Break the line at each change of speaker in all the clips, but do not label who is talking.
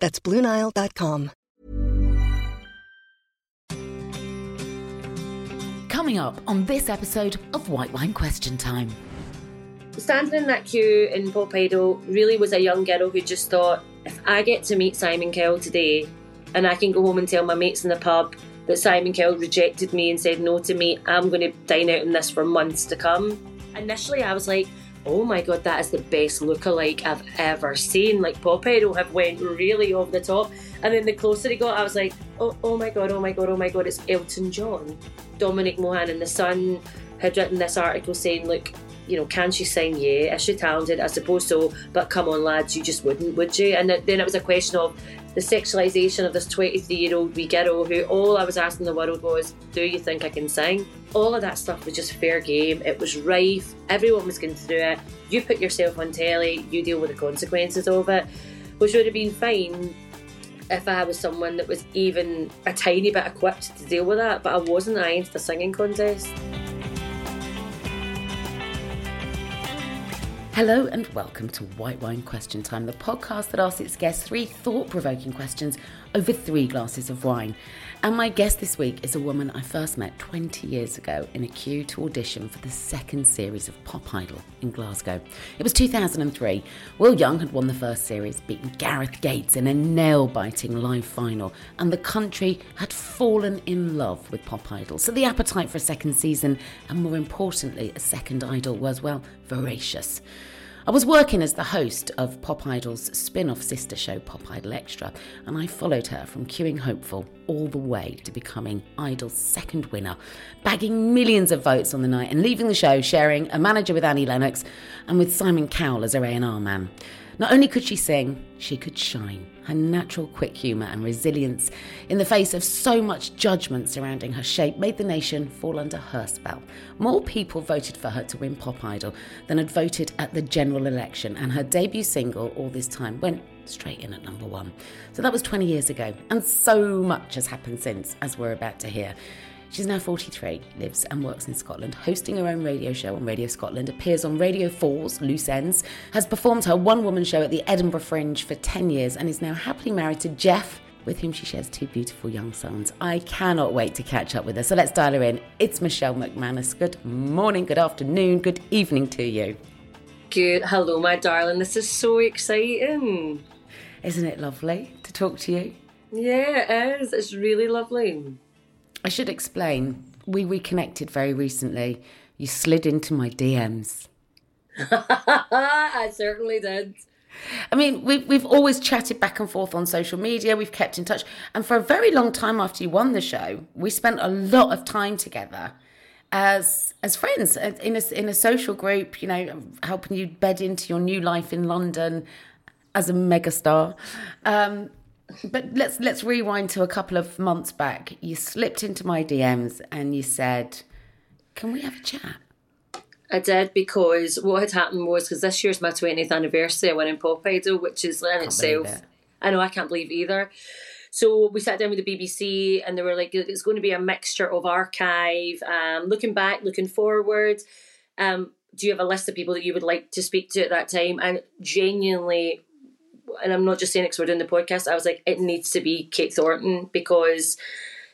That's BlueNile.com.
Coming up on this episode of White Wine Question Time.
Standing in that queue in Pop really was a young girl who just thought, if I get to meet Simon Cowell today and I can go home and tell my mates in the pub that Simon Cowell rejected me and said no to me, I'm going to dine out in this for months to come. Initially, I was like, oh my god, that is the best lookalike I've ever seen. Like Pop Idol have went really over the top. And then the closer it got, I was like, oh, oh my god, oh my god, oh my god, it's Elton John. Dominic Mohan in The Sun had written this article saying, look, you know, can she sing? Yeah. Is she talented? I suppose so. But come on, lads, you just wouldn't, would you? And then it was a question of the sexualisation of this 23 year old wee girl who all I was asking the world was, do you think I can sing? All of that stuff was just fair game. It was rife. Everyone was going through it. You put yourself on telly, you deal with the consequences of it, which would have been fine if I was someone that was even a tiny bit equipped to deal with that, but I wasn't. I entered a singing contest.
Hello and welcome to White Wine Question Time, the podcast that asks its guests three thought provoking questions over three glasses of wine. And my guest this week is a woman I first met 20 years ago in a queue to audition for the second series of Pop Idol in Glasgow. It was 2003. Will Young had won the first series, beating Gareth Gates in a nail biting live final, and the country had fallen in love with Pop Idol. So the appetite for a second season, and more importantly, a second idol, was, well, voracious. I was working as the host of Pop Idol's spin off sister show, Pop Idol Extra, and I followed her from queuing hopeful all the way to becoming Idol's second winner, bagging millions of votes on the night and leaving the show sharing a manager with Annie Lennox and with Simon Cowell as her A&R man. Not only could she sing, she could shine. Her natural quick humour and resilience in the face of so much judgment surrounding her shape made the nation fall under her spell. More people voted for her to win Pop Idol than had voted at the general election, and her debut single, All This Time, went straight in at number one. So that was 20 years ago, and so much has happened since, as we're about to hear. She's now 43, lives and works in Scotland, hosting her own radio show on Radio Scotland, appears on Radio 4's Loose Ends, has performed her one woman show at the Edinburgh Fringe for 10 years, and is now happily married to Jeff, with whom she shares two beautiful young sons. I cannot wait to catch up with her, so let's dial her in. It's Michelle McManus. Good morning, good afternoon, good evening to you.
Good. Hello, my darling. This is so exciting.
Isn't it lovely to talk to you?
Yeah, it is. It's really lovely.
I should explain. We reconnected very recently. You slid into my DMs.
I certainly did.
I mean, we've, we've always chatted back and forth on social media, we've kept in touch. And for a very long time after you won the show, we spent a lot of time together as as friends uh, in a, in a social group, you know, helping you bed into your new life in London as a megastar. Um, but let's let's rewind to a couple of months back. You slipped into my DMs and you said, "Can we have a chat?"
I did because what had happened was because this year's my 20th anniversary. I went in Pop Idol, which is in itself.
it.
I know I can't believe either. So we sat down with the BBC and they were like, it's going to be a mixture of archive, um, looking back, looking forward. Um, do you have a list of people that you would like to speak to at that time? And genuinely, and I'm not just saying it because we're doing the podcast, I was like, it needs to be Kate Thornton because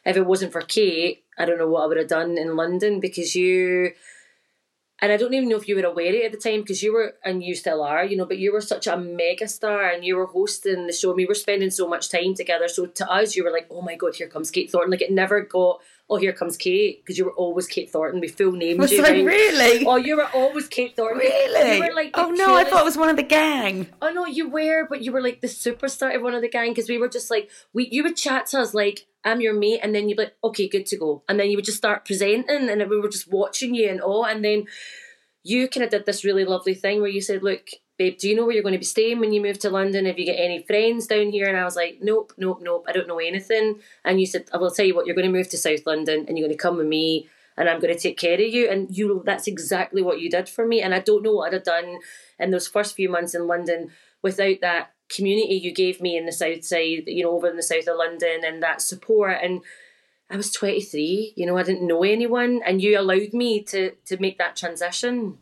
if it wasn't for Kate, I don't know what I would have done in London because you and I don't even know if you were aware of it at the time because you were, and you still are, you know, but you were such a mega star and you were hosting the show and we were spending so much time together. So to us, you were like, oh my God, here comes Kate Thornton. Like it never got, oh, here comes Kate because you were always Kate Thornton. We full named
Was
you. Right?
really?
Oh, you were always Kate Thornton.
Really?
You were like,
oh no, I thought it was one of the gang.
Oh no, you were, but you were like the superstar of one of the gang because we were just like we. You would chat to us like I'm your mate, and then you'd be like, okay, good to go, and then you would just start presenting, and we were just watching you and all, and then you kind of did this really lovely thing where you said, look. Babe, do you know where you're going to be staying when you move to London? Have you got any friends down here? And I was like, nope, nope, nope. I don't know anything. And you said, I will tell you what, you're going to move to South London and you're going to come with me and I'm going to take care of you. And you, that's exactly what you did for me. And I don't know what I'd have done in those first few months in London without that community you gave me in the south side, you know, over in the south of London and that support. And I was 23, you know, I didn't know anyone, and you allowed me to to make that transition.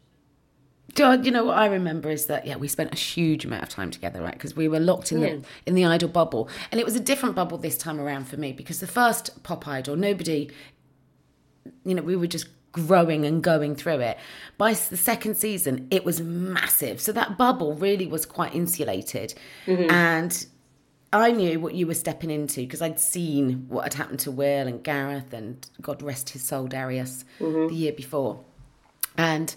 Do you- know what I remember is that yeah we spent a huge amount of time together right? Because we were locked in the in the idol bubble. And it was a different bubble this time around for me because the first pop idol nobody you know we were just growing and going through it. By the second season it was massive. So that bubble really was quite insulated. Mm-hmm. And I knew what you were stepping into because I'd seen what had happened to Will and Gareth and God rest his soul Darius mm-hmm. the year before. And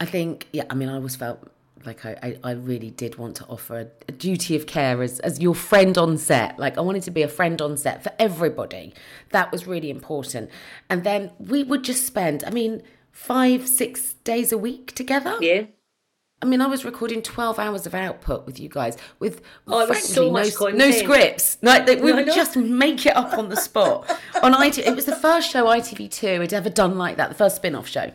I think, yeah, I mean, I always felt like I, I, I really did want to offer a, a duty of care as, as your friend on set. Like, I wanted to be a friend on set for everybody. That was really important. And then we would just spend, I mean, five, six days a week together.
Yeah.
I mean, I was recording 12 hours of output with you guys with
Oh, it
frankly,
so
no,
much
no scripts. Like, they, we
No,
would
know.
just make it up on the spot. on ITV, it was the first show ITV2 had ever done like that, the first spin off show.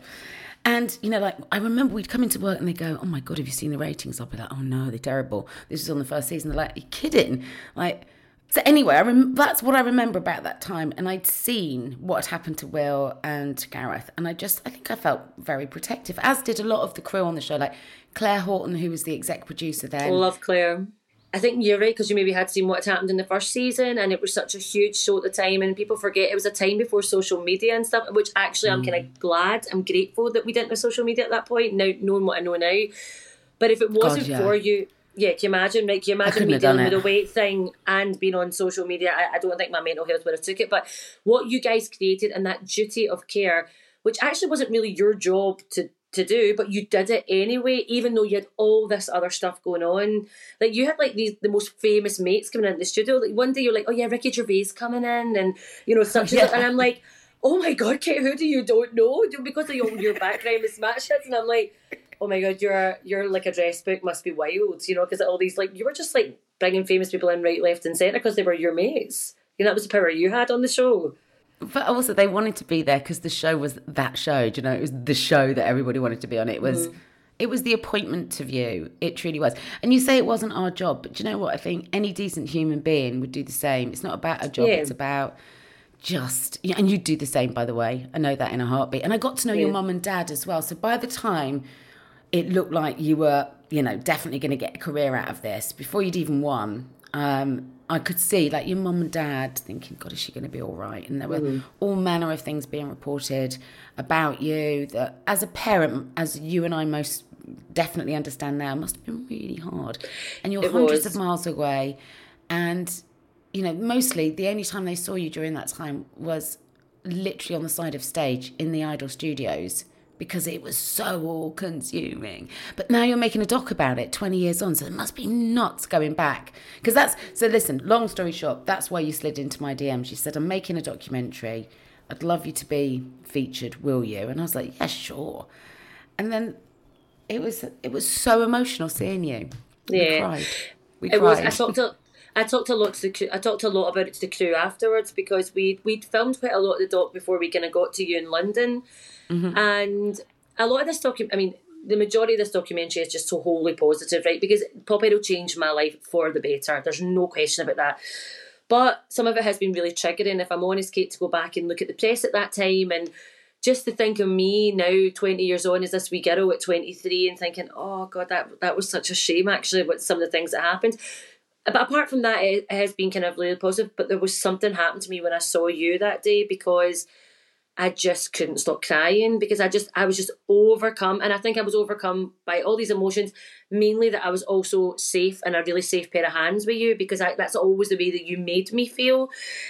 And, you know, like, I remember we'd come into work and they'd go, Oh my God, have you seen the ratings? I'd be like, Oh no, they're terrible. This was on the first season. They're like, Are you kidding? Like, so anyway, I rem- that's what I remember about that time, and I'd seen what happened to Will and Gareth, and I just I think I felt very protective, as did a lot of the crew on the show, like Claire Horton, who was the exec producer then.
Love Claire. I think you're right because you maybe had seen what had happened in the first season, and it was such a huge show at the time. And people forget it was a time before social media and stuff, which actually I'm kind of glad, I'm grateful that we didn't have social media at that point. Now knowing what I know now, but if it wasn't
yeah.
for you, yeah, can you imagine? Like, can you imagine me dealing with a weight thing and being on social media? I, I don't think my mental health would have took it. But what you guys created and that duty of care, which actually wasn't really your job to to do, but you did it anyway, even though you had all this other stuff going on. Like you had like these the most famous mates coming into the studio. Like one day you're like, oh yeah, Ricky Gervais coming in, and you know such and
Yeah.
such, and I'm like. Oh my god, Kate, who do you don't know? Because of your, your background with smash hits, and I'm like, oh my god, your your like address book must be wild, you know, because all these like you were just like bringing famous people in right, left, and centre because they were your mates. You know, that was the power you had on the show.
But also, they wanted to be there because the show was that show. Do you know, it was the show that everybody wanted to be on. It was, it was the appointment to view. It truly was. And you say it wasn't our job, but do you know what? I think any decent human being would do the same. It's not about a job.
Yeah.
It's about just, and you'd do the same, by the way. I know that in a heartbeat. And I got to know your
Yeah.
mum and dad as well. So by the time it looked like you were, you know, definitely going to get a career out of this before you'd even won. Um, I could see like your mum and dad thinking, God, is she going to be all right? And there were mm. all manner of things being reported about you that, as a parent, as you and I most definitely understand now, must have been really hard. And you're
It
hundreds
was.
of miles away, and you know, mostly the only time they saw you during that time was literally on the side of stage in the Idol studios because it was so all consuming. But now you're making a doc about it 20 years on, so it must be nuts going back. Because that's, so listen, long story short, that's why you slid into my DM. She said, I'm making a documentary. I'd love you to be featured, will you? And I was like, yeah, sure. And then it was, it was so emotional seeing you. We
Yeah.
cried. We
It
cried.
was. I talked to. I talked a lot to the crew, I talked a lot about it to the crew afterwards because we we'd filmed quite a lot of the doc before we kind of got to you in London, Mm-hmm. and a lot of this document. I mean, the majority of this documentary is just so wholly positive, right? Because Pop Idol changed my life for the better. There's no question about that. But some of it has been really triggering, if I'm honest, Kate, to go back and look at the press at that time and just to think of me now, 20 years on, as this wee girl at 23 and thinking, oh God, that, that was such a shame actually, what some of the things that happened. But apart from that, it has been kind of really positive. But there was something happened to me when I saw you that day because I just couldn't stop crying because I just I was just overcome. And I think I was overcome by all these emotions mainly that I was also safe and a really safe pair of hands with you because I, that's always the way that you made me feel.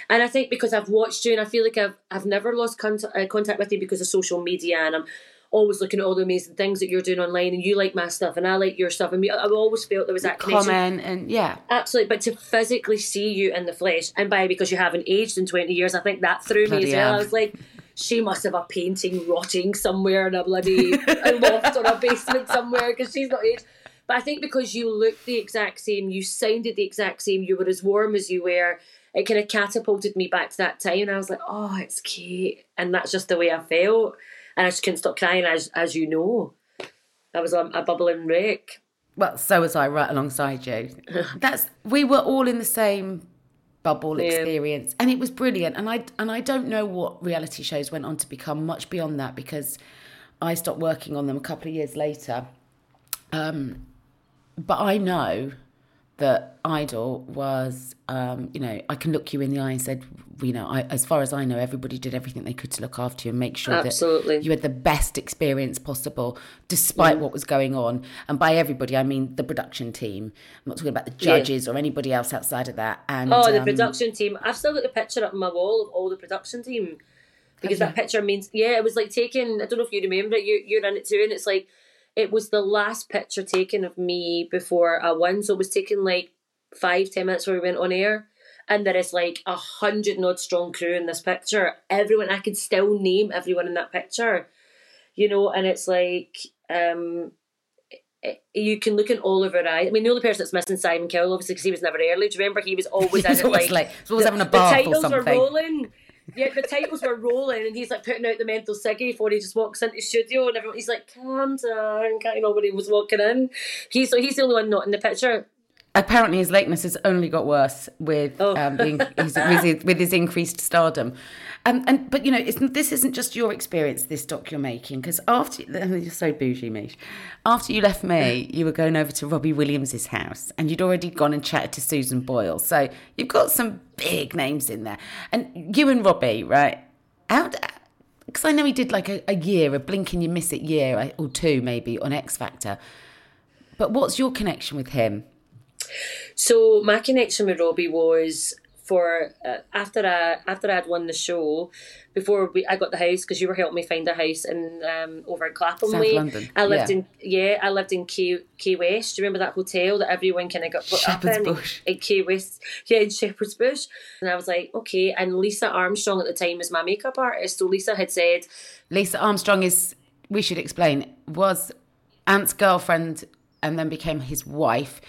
And I think because I've watched you and I feel like I've I've never lost contact, uh, contact with you because of social media and I'm always looking at all the amazing things that you're doing online and you like my stuff and I like your stuff. And we, I've always felt there was that connection.
comment and yeah.
Absolutely, but to physically see you in the flesh, and by because you haven't aged in 20 years, I think that threw me as well. I was like, she must have a painting rotting somewhere in a bloody a loft or a basement somewhere because she's not aged. But I think because you looked the exact same, you sounded the exact same, you were as warm as you were, it kind of catapulted me back to that time. And I was like, oh, it's Kate. And that's just the way I felt. And I just couldn't stop crying, as, as you know. I was a, a bubbling wreck.
well so was I right alongside you that's we were all in the same bubble experience. And it was brilliant. And I and I don't know what reality shows went on to become much beyond that because I stopped working on them a couple of years later. Um but I know that Idol was, um, you know, I can look you in the eye and said, you know, I, as far as I know, everybody did everything they could to look after you and make sure
Absolutely.
that you had the best experience possible, despite what was going on. And by everybody, I mean the production team. I'm not talking about the judges or anybody else outside of that. And
Oh, the
um,
production team. I've still got the picture up on my wall of all the production team. Because that picture means, yeah, it was like taken, I don't know if you remember it, you, you're in it too, and it's like, it was the last picture taken of me before I won. So it was taken like five, ten minutes before we went on air. And there is like a hundred and odd strong crew in this picture. Everyone, I could still name everyone in that picture, you know, and it's like, um, you can look in all of our eyes. I mean, the only person that's missing Simon Cowell, obviously, because he was never early. Do you remember he was always in it, like.
He's always
the-
having a bath or
The titles were
something.
rolling. Yeah, the titles were rolling, and he's like putting out the mental ciggy before he just walks into the studio, and everyone he's like, "Calm down," can't you know when he was walking in? He's so he's the only one not in the picture.
Apparently his lateness has only got worse with
Oh.
um, in- his, with, his, with his increased stardom. Um, and but you know, this isn't just your experience. This doc you're making because after you're so bougie, mate. After you left me, you were going over to Robbie Williams's house, and you'd already gone and chatted to Susan Boyle. So you've got some big names in there, and you and Robbie, right? How? Because I know he did like a, a year, a blink and you miss it year or two, maybe on X Factor. But what's your connection with him?
So my connection with Robbie was for uh, after I after I'd won the show, before we I got the house because you were helping me find a house in um, over in Clapham
South
Way.
London,
I lived
yeah.
in yeah I lived in K K West. Do you remember that hotel that everyone kind of got put
Shepherd's
up in
Bush.
in K West? Yeah, in Shepherd's Bush. And I was like, okay. And Lisa Armstrong at the time was my makeup artist. So Lisa had said,
Lisa Armstrong is, we should explain, was Ant's girlfriend and then became his wife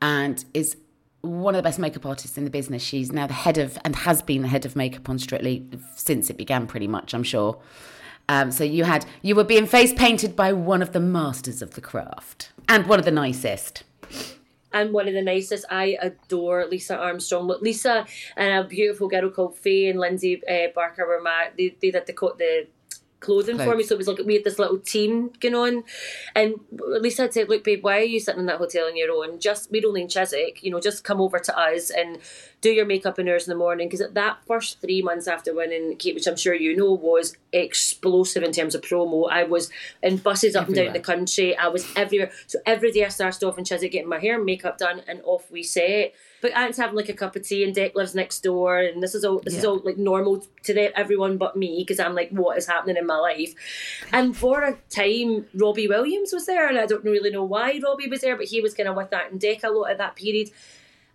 and is one of the best makeup artists in the business. She's now the head of, and has been the head of makeup on Strictly since it began, pretty much, I'm sure. Um, so you had, you were being face painted by one of the masters of the craft and one of the nicest.
and one of the nicest. I adore Lisa Armstrong. Look, Lisa and a beautiful girl called Faye and Lindsay uh, Barker were my. They, they did the the clothing for me, so it was like we had this little team going on. And Lisa had said, "Look, babe, why are you sitting in that hotel on your own? Just we're only in Chiswick, you know. Just come over to us and do your makeup and hers in the morning." Because that first three months after winning Kate, which I'm sure you know, was explosive in terms of promo. I was in buses up and down the country. I was everywhere. So every day I started off in Chiswick getting my hair and makeup done, and off we set. But Ant's having like a cup of tea, and Dec lives next door, and this is all this is all like normal to them, everyone but me, because I'm like, what is happening in my life? And for a time, Robbie Williams was there, and I don't really know why Robbie was there, but he was kind of with that and Dec a lot at that period.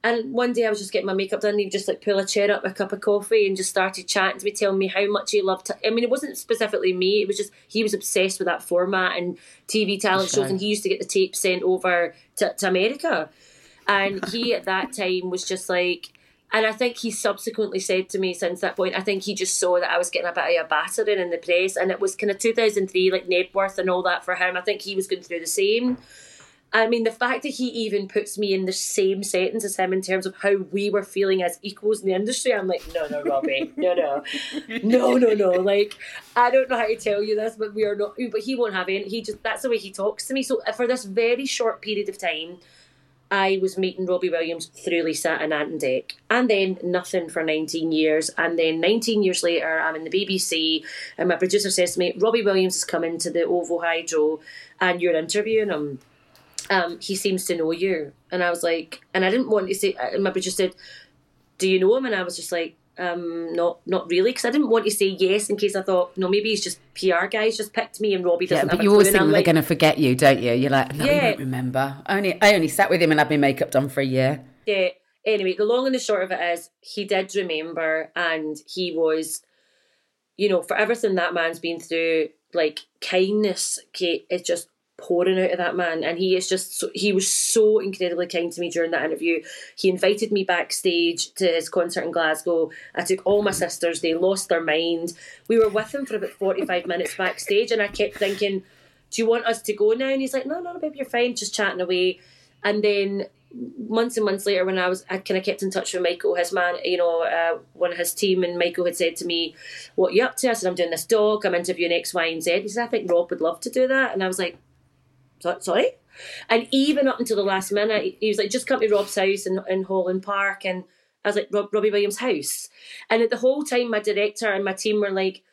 And one day I was just getting my makeup done, and he would just like pull a chair up, a cup of coffee, and just started chatting to me, telling me how much he loved. I mean, it wasn't specifically me; it was just he was obsessed with that format and TV talent shows, and he used to get the tape sent over to, to America. And he at that time was just like, and I think he subsequently said to me since that point, I think he just saw that I was getting a bit of a battering in the press, and it was kind of 2003, like Knebworth and all that for him. I think he was going through the same I mean, the fact that he even puts me in the same sentence as him in terms of how we were feeling as equals in the industry, I'm like, no, no, Robbie, no, no, no, no, no. Like, I don't know how to tell you this, but we are not. But he won't have any. He just that's the way he talks to me. So for this very short period of time, I was meeting Robbie Williams through Lisa and Ant and then nothing for 19 years. And then 19 years later, I'm in the BBC, and my producer says to me, Robbie Williams is coming to the OVO Hydro, and you're interviewing him um, he seems to know you. And I was like, and I didn't want to say, my producer said, do you know him? And I was just like, um, not not really, because I didn't want to say yes in case I thought, no, maybe he's just PR guys just picked me and Robbie doesn't
yeah,
but
you always think they're
like,
going to forget you, don't you? You're like, no,
Yeah.
I don't remember. I only, I only sat with him and had my makeup done for a year.
Yeah. Anyway, the long and the short of it is, he did remember, and he was, you know, for everything that man's been through, like kindness, Kate, is just pouring out of that man, and he is just so, he was so incredibly kind to me during that interview. He invited me backstage to his concert in Glasgow. I took all my sisters; they lost their mind. We were with him for about forty five minutes backstage, and I kept thinking, "Do you want us to go now?" And he's like, "No, no, babe, you're fine, just chatting away." And then months and months later, when I was, I kind of kept in touch with Michael, his man, you know, uh, one of his team, and Michael had said to me, "What you up to?" I said, "I'm doing this dog. I'm interviewing X, Y, and Z." He said, "I think Rob would love to do that," and I was like, "So- "Sorry." And even up until the last minute, he was like, "Just come to Rob's house in, in Holland Park," and I was like, Rob, "Robbie Williams' house." And at the whole time, my director and my team were like,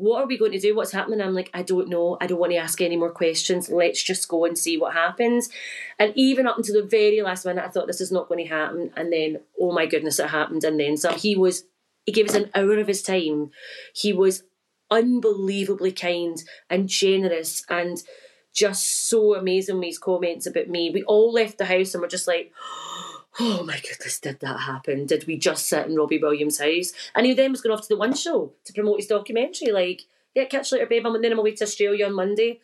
what are we going to do? What's happening? I'm like, I don't know. I don't want to ask any more questions. Let's just go and see what happens. And even up until the very last minute, I thought this is not going to happen. And then, oh my goodness, it happened. And then so he was, he gave us an hour of his time. He was unbelievably kind and generous and just so amazing with his comments about me. We all left the house and were just like, oh my goodness, did that happen? Did we just sit in Robbie Williams' house? And he then was going off to the One Show to promote his documentary. Like, yeah, catch you later, babe. And then I'm away to Australia on Monday.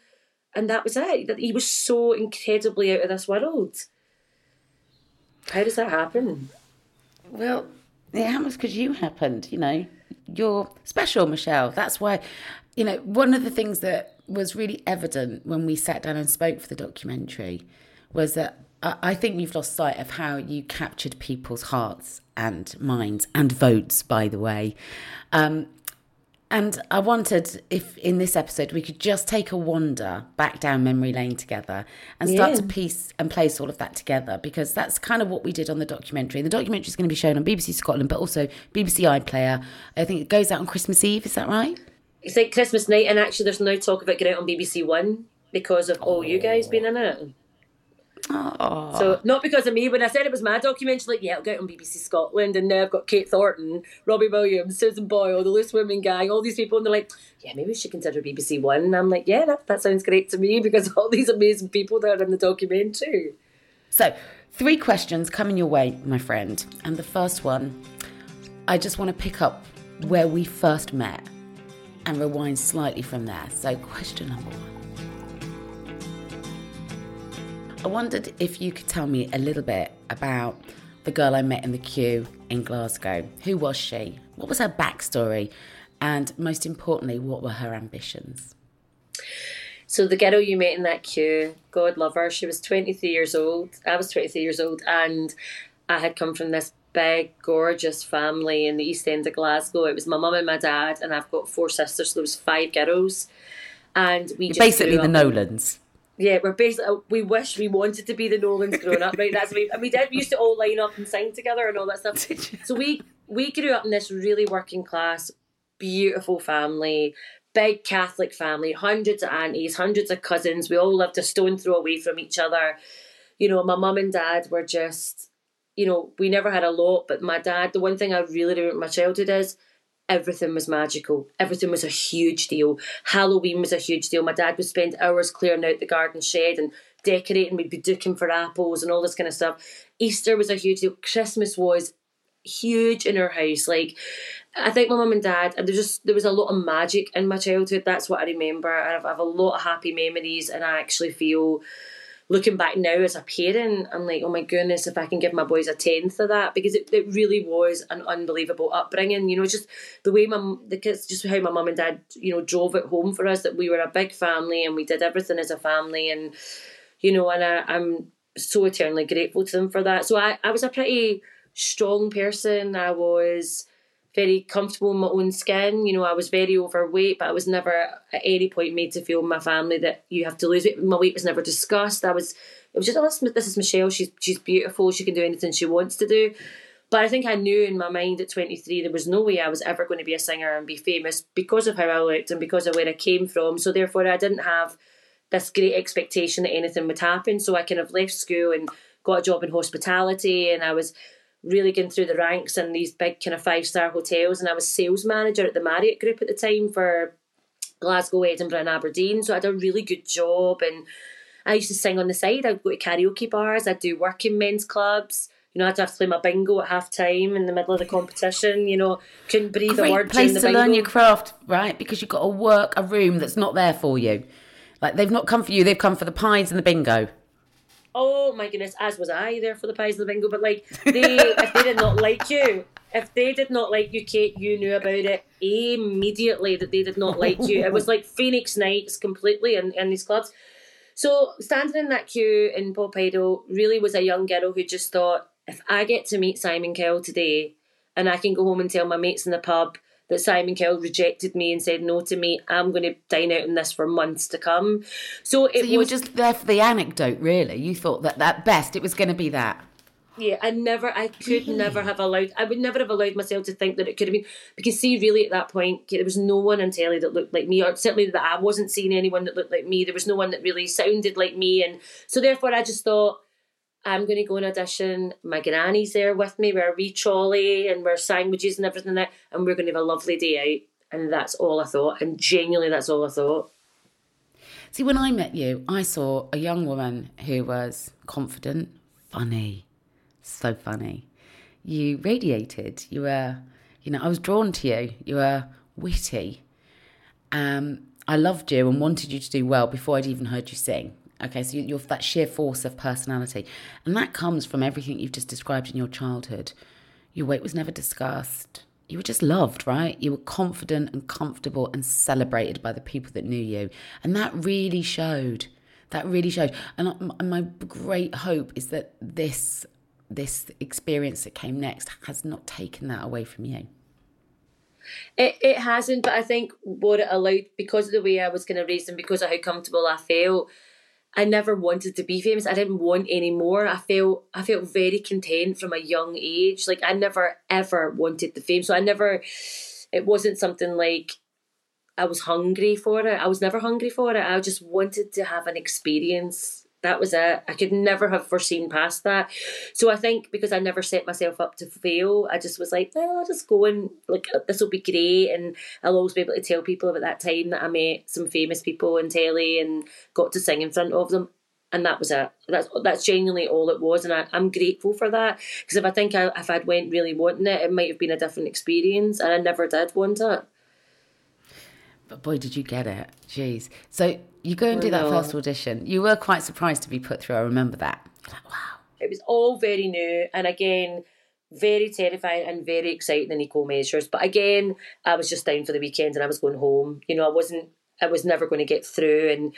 And that was it. That He was so incredibly out of this world. How does that happen?
Well, it happens because you happened, you know. You're special, Michelle. That's why, you know, one of the things that was really evident when we sat down and spoke for the documentary was that I think you've lost sight of how you captured people's hearts and minds and votes, by the way. Um, and I wanted, if in this episode we could just take a wander back down memory lane together and start
Yeah.
to piece and place all of that together because that's kind of what we did on the documentary. And the documentary is going to be shown on BBC Scotland, but also BBC iPlayer. I think it goes out on Christmas Eve. Is that right?
It's like Christmas night, and actually, there's now talk of it getting out on BBC One because of all you guys being in it.
Oh,
So not because of me. When I said it was my documentary, like yeah, it'll get on BBC Scotland, and now I've got Kate Thornton, Robbie Williams, Susan Boyle, the Loose Women gang, all these people, and they're like, yeah, maybe we should consider BBC One. And I'm like, yeah, that, that sounds great to me because all these amazing people that are in the documentary.
So, three questions coming your way, my friend. And the first one, I just want to pick up where we first met and rewind slightly from there. So, question number one. I wondered if you could tell me a little bit about the girl I met in the queue in Glasgow. Who was she? What was her backstory? And most importantly, what were her ambitions?
So the girl you met in that queue, God love her, she was 23 years old. I was 23 years old, and I had come from this big, gorgeous family in the East End of Glasgow. It was my mum and my dad, and I've got four sisters, so there was five girls. And we just
Basically, the Nolans.
Yeah, we're basically uh, we wish we wanted to be the Nolans growing up, right? That's we and we did. We used to all line up and sing together and all that stuff. So we we grew up in this really working class, beautiful family, big Catholic family, hundreds of aunties, hundreds of cousins. We all lived a stone throw away from each other. You know, my mum and dad were just, you know, we never had a lot, but my dad. The one thing I really remember my childhood is everything was magical. Everything was a huge deal. Halloween was a huge deal. My dad would spend hours clearing out the garden shed and decorating. We'd be duking for apples and all this kind of stuff. Easter was a huge deal. Christmas was huge in our house. Like, I think my mum and dad, and there just there was a lot of magic in my childhood. That's what I remember. I have, I have a lot of happy memories, and I actually feel looking back now as a parent, I'm like, oh my goodness, if I can give my boys a tenth of that, because it, it really was an unbelievable upbringing. You know, just the way my the kids, just how my mum and dad, you know, drove it home for us that we were a big family and we did everything as a family and. you know, and I, I'm so eternally grateful to them for that. So I, I was a pretty strong person. I was very comfortable in my own skin. You know, I was very overweight, but I was never at any point made to feel my family that you have to lose weight. My weight was never discussed. I was, it was just, oh, this is Michelle. She's she's beautiful. She can do anything she wants to do. But I think I knew in my mind at 23 there was no way I was ever going to be a singer and be famous because of how I looked and because of where I came from. So therefore, I didn't have this great expectation that anything would happen. So I kind of left school and got a job in hospitality, and I was really going through the ranks in these big kind of five star hotels. And I was sales manager at the Marriott Group at the time for Glasgow, Edinburgh, and Aberdeen. So I had a really good job, and I used to sing on the side. I'd go to karaoke bars. I'd do working men's clubs. You know, I'd have to play my bingo at half time in the middle of the competition. You know, couldn't breathe
Great
a word.
place
the
to
bingo.
learn your craft, right? Because you've got to work a room that's not there for you. Like they've not come for you; they've come for the pies and the bingo.
Oh my goodness, as was I there for the pies and the bingo. But like, they if they did not like you, if they did not like you, Kate, you knew about it immediately that they did not like you. It was like Phoenix Nights completely in, in these clubs. So standing in that queue in Pop Idol really was a young girl who just thought, if I get to meet Simon Cowell today and I can go home and tell my mates in the pub that Simon Cowell rejected me and said no to me, I'm going to dine out in this for months to come. So it
So you
was
were just there for the anecdote, really. You thought that at best it was going to be that.
Yeah, I never, I could never have allowed, I would never have allowed myself to think that it could have been, because see, really at that point, there was no one on telly that looked like me, or certainly that I wasn't seeing anyone that looked like me. There was no one that really sounded like me. And so therefore I just thought, I'm going to go and audition. My granny's there with me. We're a wee trolley and we're sandwiches and everything that. And we're going to have a lovely day out. And that's all I thought. And genuinely, that's all I thought.
See, when I met you, I saw a young woman who was confident, funny, so funny. You radiated. You were, you know, I was drawn to you. You were witty. Um, I loved you and wanted you to do well before I'd even heard you sing. Okay, so you're that sheer force of personality. And that comes from everything you've just described in your childhood. Your weight was never discussed. You were just loved, right? You were confident and comfortable and celebrated by the people that knew you. And that really showed. That really showed. And um, I- my great hope is that this this experience that came next has not taken that away from you.
It, it hasn't, but I think what it allowed, because of the way I was kind of raised and because of how comfortable I felt, I never wanted to be famous. I didn't want any more. I felt I felt very content from a young age. Like I never ever wanted the fame. So I never it wasn't something like I was hungry for it. I was never hungry for it. I just wanted to have an experience. That was it. I could never have foreseen past that. So I think because I never set myself up to fail, I just was like, well, I'll just go and like uh, this will be great, and I'll always be able to tell people about that time that I met some famous people in telly and got to sing in front of them. And that was it. That's that's genuinely all it was, and I, I'm grateful for that. Because if I think I, if I'd went really wanting it, it might have been a different experience, and I never did want it.
But boy, did you get it. Jeez. So you go and do that first audition. You were quite surprised to be put through. I remember that. Like, wow.
It was all very new, and again, very terrifying and very exciting in equal measures. But again, I was just down for the weekend and I was going home. You know, I wasn't. I was never going to get through, and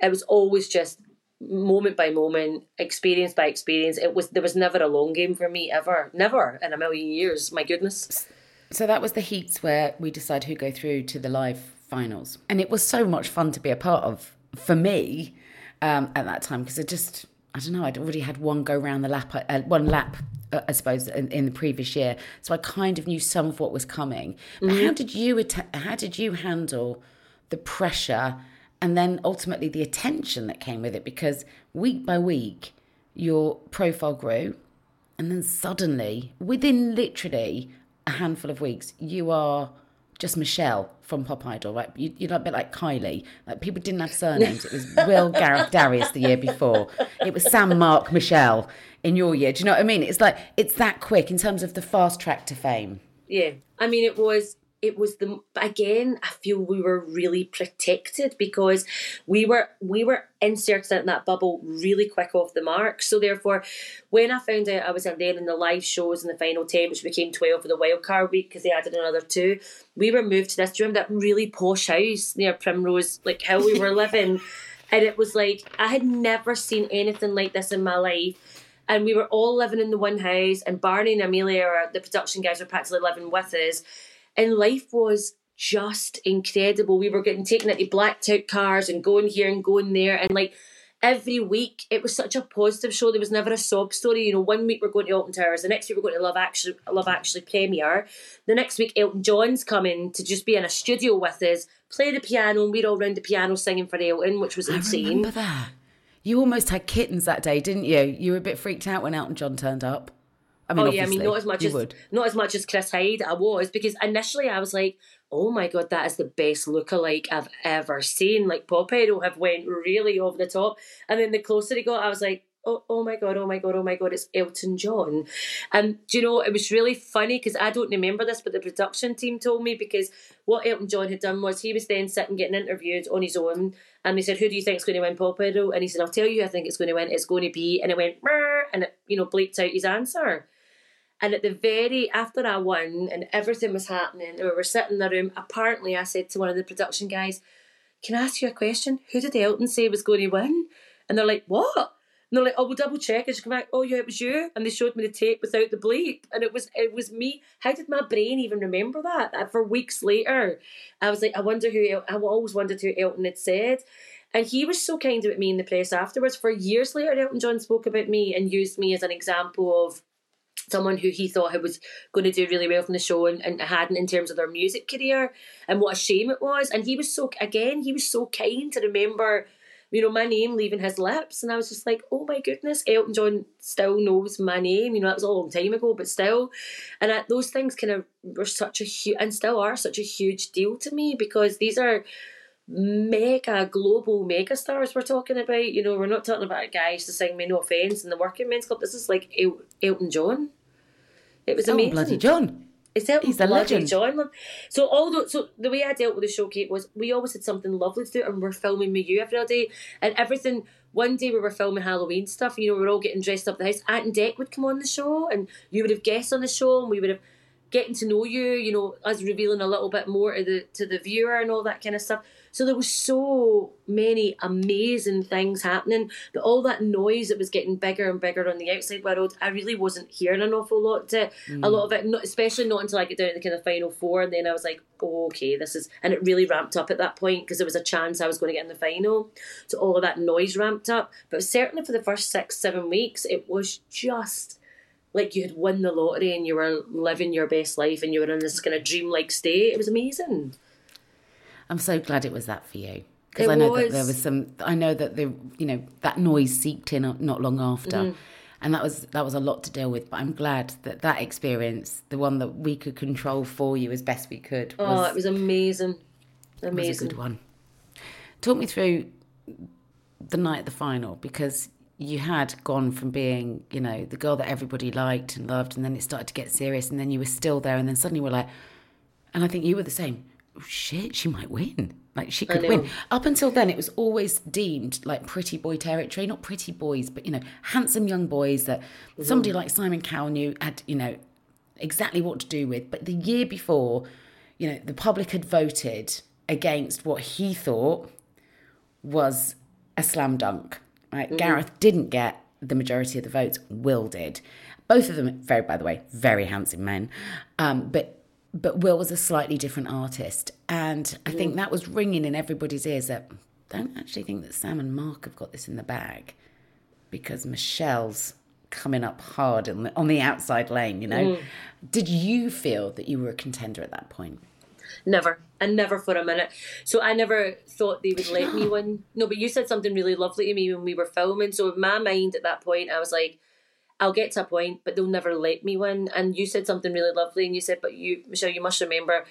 it was always just moment by moment, experience by experience. It was there was never a long game for me ever, never in a million years. My goodness.
So that was the heats where we decide who go through to the live finals. And it was so much fun to be a part of for me um, at that time because I just, I don't know, I'd already had one go round the lap, uh, one lap, uh, I suppose, in, in the previous year. So I kind of knew some of what was coming. But how did you, att- how did you handle the pressure and then ultimately the attention that came with it? Because week by week, your profile grew. And then suddenly, within literally a handful of weeks, you are just Michelle from Pop Idol, right? You, you're a bit like Kylie. Like people didn't have surnames. It was Will, Gareth, Darius the year before. It was Sam, Mark, Michelle in your year. Do you know what I mean? It's like it's that quick in terms of the fast track to fame.
Yeah, I mean, it was it was the but again. I feel we were really protected because we were we were inserted in that bubble really quick off the mark. So therefore, when I found out I was in there in the live shows in the final ten, which became twelve for the wild card week because they added another two, we were moved to this. Remember that really posh house near Primrose, like how we were living? And it was like, I had never seen anything like this in my life. And we were all living in the one house, and Barney and Amelia, or the production guys, were practically living with us. And life was just incredible. We were getting taken into blacked out cars and going here and going there. And like, every week it was such a positive show. There was never a sob story. You know, one week we're going to Alton Towers, the next week we're going to Love Actually, Love Actually premiere. The next week Elton John's coming to just be in a studio with us, play the piano, and we're all round the piano singing for Elton, which was insane.
I remember that. You almost had kittens that day, didn't you? You were a bit freaked out when Elton John turned up. I mean,
oh yeah, I mean not as much as
would.
not as much as Chris Hide. I was because initially I was like, oh my god, that is the best lookalike I've ever seen. Like Pop Idol have went really over the top, and then the closer he got, I was like, oh, oh my god, oh my god, oh my god, it's Elton John. And do you know, it was really funny because I don't remember this, but the production team told me because what Elton John had done was he was then sitting getting interviewed on his own, and they said, "Who do you think is going to win Pop Idol?" And he said, "I'll tell you, I think it's going to win. It's going to be," and it went, and it you know bleeped out his answer. And at the very after I won and everything was happening, and we were sitting in the room. Apparently, I said to one of the production guys, "Can I ask you a question? Who did Elton say was going to win?" And they're like, "What?" And they're like, "Oh, we'll double check." And she come back, "Oh yeah, it was you." And they showed me the tape without the bleep, and it was it was me. How did my brain even remember that? For weeks later, I was like, I wonder who. El- I always wondered who Elton had said. And he was so kind about me in the press afterwards. For years later, Elton John spoke about me and used me as an example of someone who he thought was going to do really well from the show and, and hadn't in terms of their music career and what a shame it was. And he was so again he was so kind to remember you know my name leaving his lips. And I was just like oh my goodness Elton John still knows my name. You know that was a long time ago but still. And I, those things kind of were such a huge and still are such a huge deal to me because these are mega global mega stars we're talking about. You know, we're not talking about guys to sing me no offence in the working men's club. This is like El- Elton John. It was oh, amazing.
Oh, bloody John.
It's Elton He's a legend. John. So although so the way I dealt with the showcase was we always had something lovely to do, and we're filming with you every day, and everything. One day we were filming Halloween stuff. You know, we were all getting dressed up the house. Ant and Dec would come on the show, and you would have guests on the show, and we would have getting to know you. You know, us revealing a little bit more to the to the viewer and all that kind of stuff. So there was so many amazing things happening, but all that noise that was getting bigger and bigger on the outside world, I really wasn't hearing an awful lot to mm. a lot of it, not, especially not until I get down to the kind of final four, and then I was like, oh, okay, this is, and it really ramped up at that point because there was a chance I was going to get in the final. So all of that noise ramped up, but certainly for the first six, seven weeks, it was just like you had won the lottery and you were living your best life and you were in this kind of dreamlike state. It was amazing.
I'm so glad it was that for you because I know was. that there was some. I know that the you know that noise seeped in not long after, mm. and that was that was a lot to deal with. But I'm glad that that experience, the one that we could control for you as best we could.
Was, oh, it was amazing, amazing.
It was a good one. Talk me through the night of the final because you had gone from being, you know, the girl that everybody liked and loved, and then it started to get serious, and then you were still there, and then suddenly we're like, and I think you were the same oh, shit, she might win. Like she could win. Up until then, it was always deemed like pretty boy territory. Not pretty boys, but you know, handsome young boys that mm-hmm. somebody like Simon Cowell knew had, you know, exactly what to do with. But the year before, you know, the public had voted against what he thought was a slam dunk. Right? Mm-hmm. Gareth didn't get the majority of the votes. Will did. Both of them, very by the way, very handsome men. Um, but but Will was a slightly different artist. And I think that was ringing in everybody's ears that I don't actually think that Sam and Mark have got this in the bag because Michelle's coming up hard on the, on the outside lane, you know. Mm. Did you feel that you were a contender at that point?
Never. And never for a minute. So I never thought they would let me win. No, but you said something really lovely to me when we were filming. So in my mind at that point, I was like, I'll get to a point, but they'll never let me win. And you said something really lovely, and you said, "But you, Michelle, you must remember."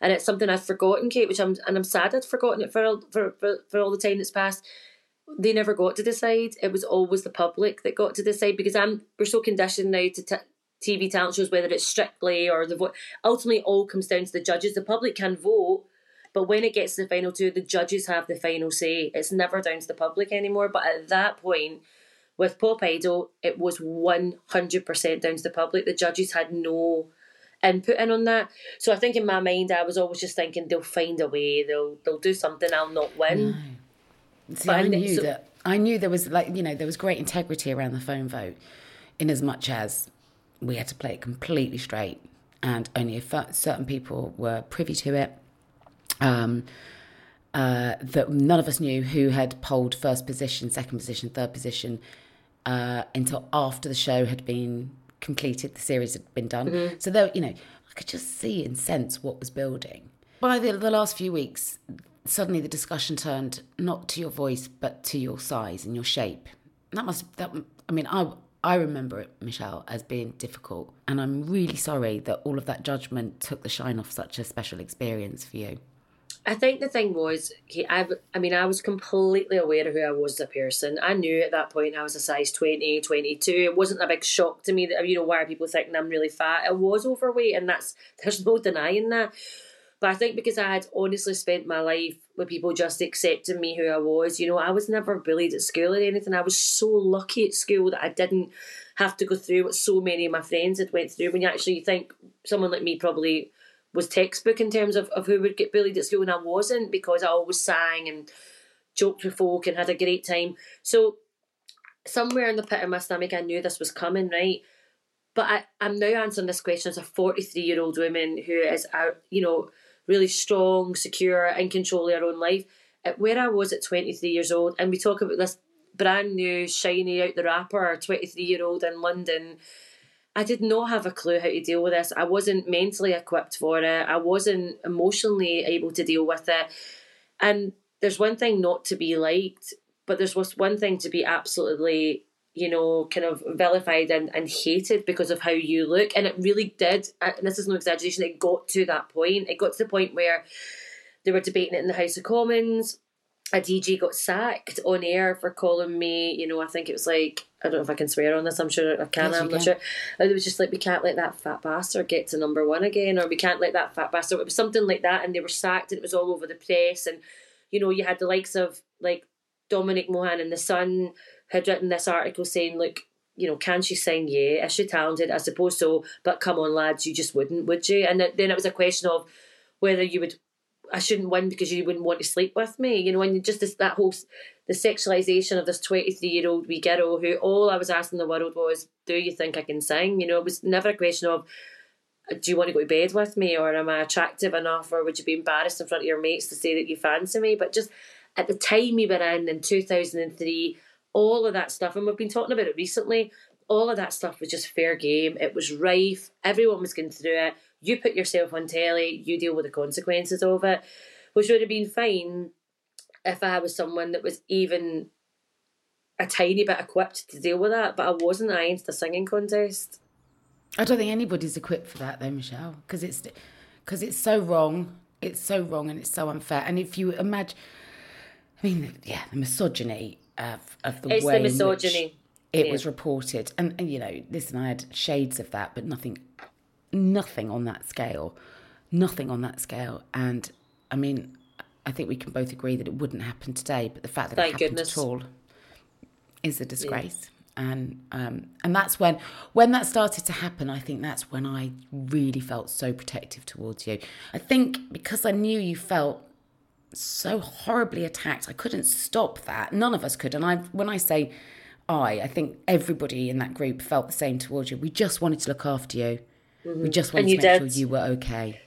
And it's something I've forgotten, Kate, which I'm and I'm sad I'd forgotten it for for for, for all the time that's passed. They never got to decide. It was always the public that got to decide because I'm we're so conditioned now to. T- TV talent shows, whether it's strictly or the vote, ultimately all comes down to the judges. The public can vote, but when it gets to the final two, the judges have the final say. It's never down to the public anymore. But at that point, with Pop Idol, it was 100% down to the public. The judges had no input in on that. So I think in my mind, I was always just thinking they'll find a way, they'll they'll do something, I'll not win.
See, I knew so, that. I knew there was like you know there was great integrity around the phone vote, in as much as we had to play it completely straight, and only a certain people were privy to it. Um, uh, that none of us knew who had polled first position, second position, third position uh, until after the show had been completed, the series had been done. Mm-hmm. So there, you know, I could just see and sense what was building. By the, the last few weeks, suddenly the discussion turned not to your voice but to your size and your shape. That must that I mean I I remember it, Michelle, as being difficult, and I'm really sorry that all of that judgment took the shine off such a special experience for you.
I think the thing was, I, I mean, I was completely aware of who I was as a person. I knew at that point I was a size 20, 22. It wasn't a big shock to me that, you know, why are people thinking I'm really fat? I was overweight, and that's, there's no denying that. But I think because I had honestly spent my life with people just accepting me who I was, you know, I was never bullied at school or anything. I was so lucky at school that I didn't have to go through what so many of my friends had went through. When you actually think someone like me probably was textbook in terms of, of who would get bullied at school, and I wasn't because I always sang and joked with folk and had a great time. So somewhere in the pit of my stomach, I knew this was coming, right? But I, I'm now answering this question as a 43 year old woman who is, you know, really strong, secure, in control of her own life. Where I was at 23 years old, and we talk about this brand new, shiny out the wrapper, 23 year old in London I did not have a clue how to deal with this. I wasn't mentally equipped for it. I wasn't emotionally able to deal with it. And there's one thing not to be liked, but there's one thing to be absolutely, you know, kind of vilified and, and hated because of how you look. And it really did, uh, and this is no exaggeration, it got to that point. It got to the point where they were debating it in the House of Commons a DJ got sacked on air for calling me, you know, I think it was like, I don't know if I can swear on this, I'm sure I can, yes, I'm not can. sure. And it was just like, we can't let that fat bastard get to number one again, or we can't let that fat bastard, it was something like that, and they were sacked, and it was all over the press, and, you know, you had the likes of, like, Dominic Mohan and The Sun had written this article saying, look, you know, can she sing? Yeah. Is she talented? I suppose so. But come on, lads, you just wouldn't, would you? And then it was a question of whether you would I shouldn't win because you wouldn't want to sleep with me, you know, and just this, that whole the sexualization of this twenty three year old wee girl who all I was asking the world was, "Do you think I can sing?" You know, it was never a question of, uh, "Do you want to go to bed with me?" or "Am I attractive enough?" or "Would you be embarrassed in front of your mates to say that you fancy me?" But just at the time we were in in two thousand and three, all of that stuff, and we've been talking about it recently. All of that stuff was just fair game. It was rife. Everyone was going through it you put yourself on telly, you deal with the consequences of it, which would have been fine if I was someone that was even a tiny bit equipped to deal with that, but I wasn't. I entered a singing contest.
I don't think anybody's equipped for that, though, Michelle, because it's because it's so wrong. It's so wrong and it's so unfair. And if you imagine, I mean, yeah, the misogyny of, of the
it's
way
the misogyny.
it yeah. was reported, and, and you know, listen, I had shades of that, but nothing nothing on that scale, nothing on that scale. And I mean, I think we can both agree that it wouldn't happen today, but the fact that Thank it happened goodness. at all is a disgrace. Yeah. And um, and that's when when that started to happen. I think that's when I really felt so protective towards you. I think because I knew you felt so horribly attacked, I couldn't stop that. None of us could. And I, when I say I, I think everybody in that group felt the same towards you. We just wanted to look after you. Mm-hmm. We just wanted to make did. sure you were okay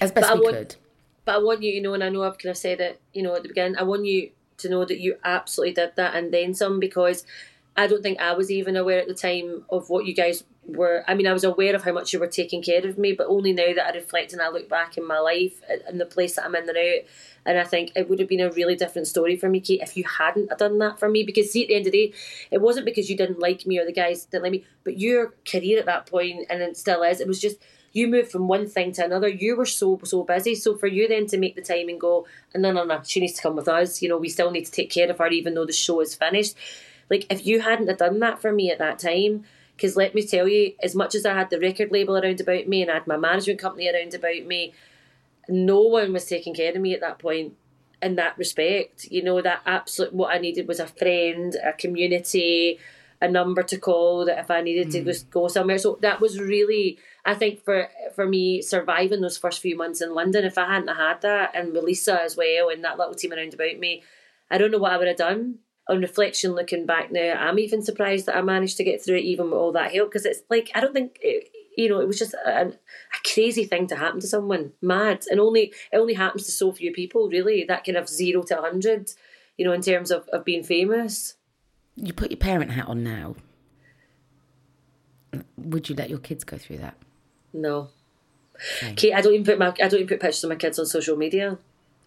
as best but we want, could.
But I want you, you know, and I know I've kind of said it, you know, at the beginning. I want you to know that you absolutely did that and then some because I don't think I was even aware at the time of what you guys were. I mean, I was aware of how much you were taking care of me, but only now that I reflect and I look back in my life and the place that I'm in the now, and I think it would have been a really different story for me, Kate, if you hadn't done that for me. Because see, at the end of the day, it wasn't because you didn't like me or the guys didn't like me, but your career at that point, and it still is, it was just you moved from one thing to another. You were so so busy. So for you then to make the time and go, and no, no, no, she needs to come with us. You know, we still need to take care of her, even though the show is finished. Like if you hadn't have done that for me at that time, because let me tell you, as much as I had the record label around about me and I had my management company around about me, no one was taking care of me at that point in that respect. You know, that absolute what I needed was a friend, a community, a number to call that if I needed mm. to just go somewhere. So that was really I think for for me surviving those first few months in London, if I hadn't had that and with Lisa as well and that little team around about me, I don't know what I would have done. On reflection, looking back now, I'm even surprised that I managed to get through it, even with all that help. Because it's like I don't think it, you know it was just a, a, crazy thing to happen to someone, mad, and only it only happens to so few people. Really, that kind of zero to hundred, you know, in terms of of being famous.
You put your parent hat on now. Would you let your kids go through that?
No. Okay. Kate, I don't even put my I don't even put pictures of my kids on social media.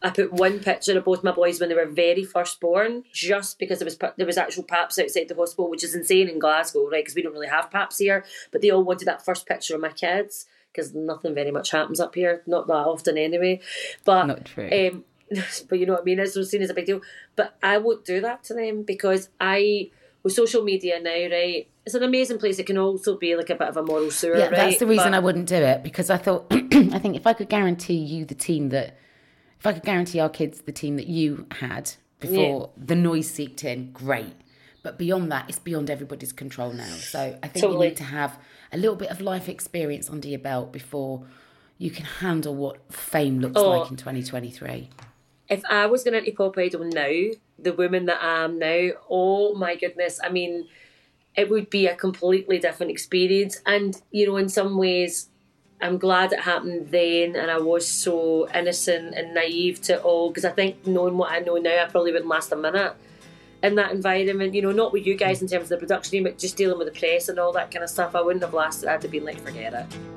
I put one picture of both my boys when they were very first born, just because there was there was actual paps outside the hospital, which is insane in Glasgow, right? Because we don't really have paps here, but they all wanted that first picture of my kids because nothing very much happens up here, not that often anyway. But
not true.
Um, but you know what I mean? It's seen as a big deal. But I won't do that to them because I with social media now, right? It's an amazing place. It can also be like a bit of a moral sewer.
Yeah,
right?
that's the reason
but,
I wouldn't do it because I thought I think if I could guarantee you the team that if I could guarantee our kids the team that you had before yeah. the noise seeped in, great. But beyond that, it's beyond everybody's control now. So I think totally. you need to have a little bit of life experience under your belt before you can handle what fame looks oh, like in 2023.
If I was going to pop idol now, the woman that I am now, oh my goodness, I mean, it would be a completely different experience. And, you know, in some ways, I'm glad it happened then, and I was so innocent and naive to all. Because I think knowing what I know now, I probably wouldn't last a minute in that environment. You know, not with you guys in terms of the production team, but just dealing with the press and all that kind of stuff. I wouldn't have lasted. I'd have been like, forget it.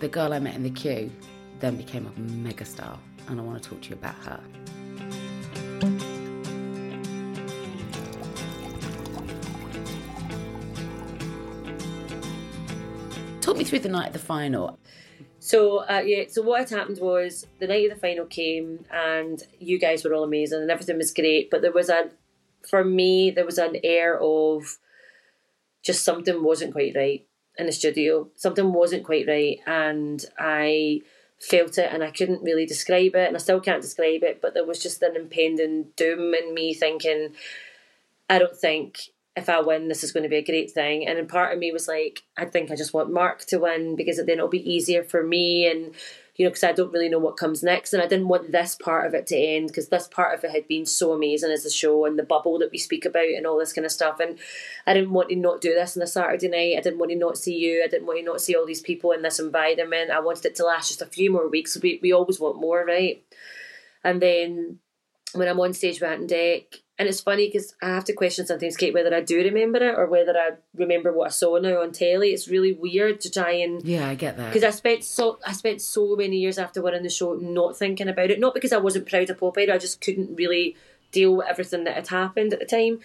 The girl I met in the queue then became a megastar, and I want to talk to you about her. Talk me through the night of the final.
So uh, yeah, so what had happened was the night of the final came, and you guys were all amazing, and everything was great. But there was a, for me, there was an air of just something wasn't quite right in the studio. Something wasn't quite right, and I felt it and I couldn't really describe it, and I still can't describe it. But there was just an impending doom in me thinking, I don't think if I win, this is going to be a great thing. And part of me was like, I think I just want Mark to win because then it'll be easier for me and you know, because I don't really know what comes next. And I didn't want this part of it to end because this part of it had been so amazing as a show and the bubble that we speak about and all this kind of stuff. And I didn't want to not do this on a Saturday night. I didn't want to not see you. I didn't want to not see all these people in this environment. I wanted it to last just a few more weeks. We, we always want more, right? And then when I'm on stage with Ant and Dec, and it's funny because I have to question sometimes, Kate, whether I do remember it or whether I remember what I saw now on telly. It's really weird to try and
yeah, I get that
because I spent so I spent so many years after winning the show not thinking about it. Not because I wasn't proud of Pop Idol, I just couldn't really deal with everything that had happened at the time.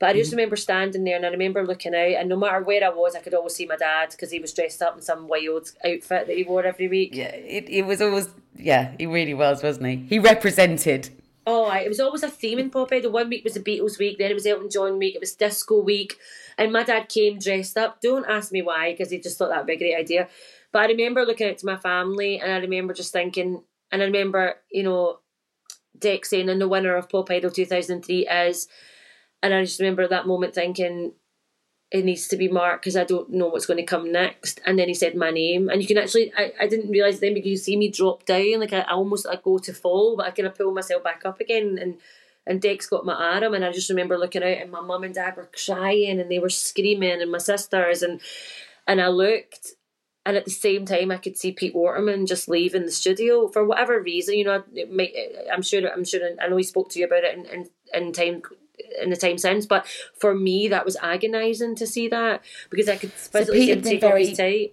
But I just mm-hmm. remember standing there and I remember looking out, and no matter where I was, I could always see my dad because he was dressed up in some wild outfit that he wore every week.
Yeah, it, it was always yeah, he really was, wasn't he? He represented
Oh, it was always a theme in Pop Idol. One week was the Beatles week, then it was Elton John week, it was disco week, and my dad came dressed up. Don't ask me why, because he just thought that would be a great idea. But I remember looking out to my family, and I remember just thinking, and I remember, you know, Dec saying, and the winner of Pop Idol 2003 is, and I just remember that moment thinking, it needs to be Mark because I don't know what's going to come next. And then he said my name, and you can actually, I, I didn't realize then because you see me drop down, like I, I almost I go to fall, but I kind of pull myself back up again. And and Dec got my arm, and I just remember looking out, and my mum and dad were crying, and they were screaming, and my sisters, and and I looked, and at the same time I could see Pete Waterman just leaving the studio for whatever reason. You know, I'm sure, I'm sure, I know he spoke to you about it in in, in time in the time since. But for me, that was agonising to see that because I could so him take very, off his tie.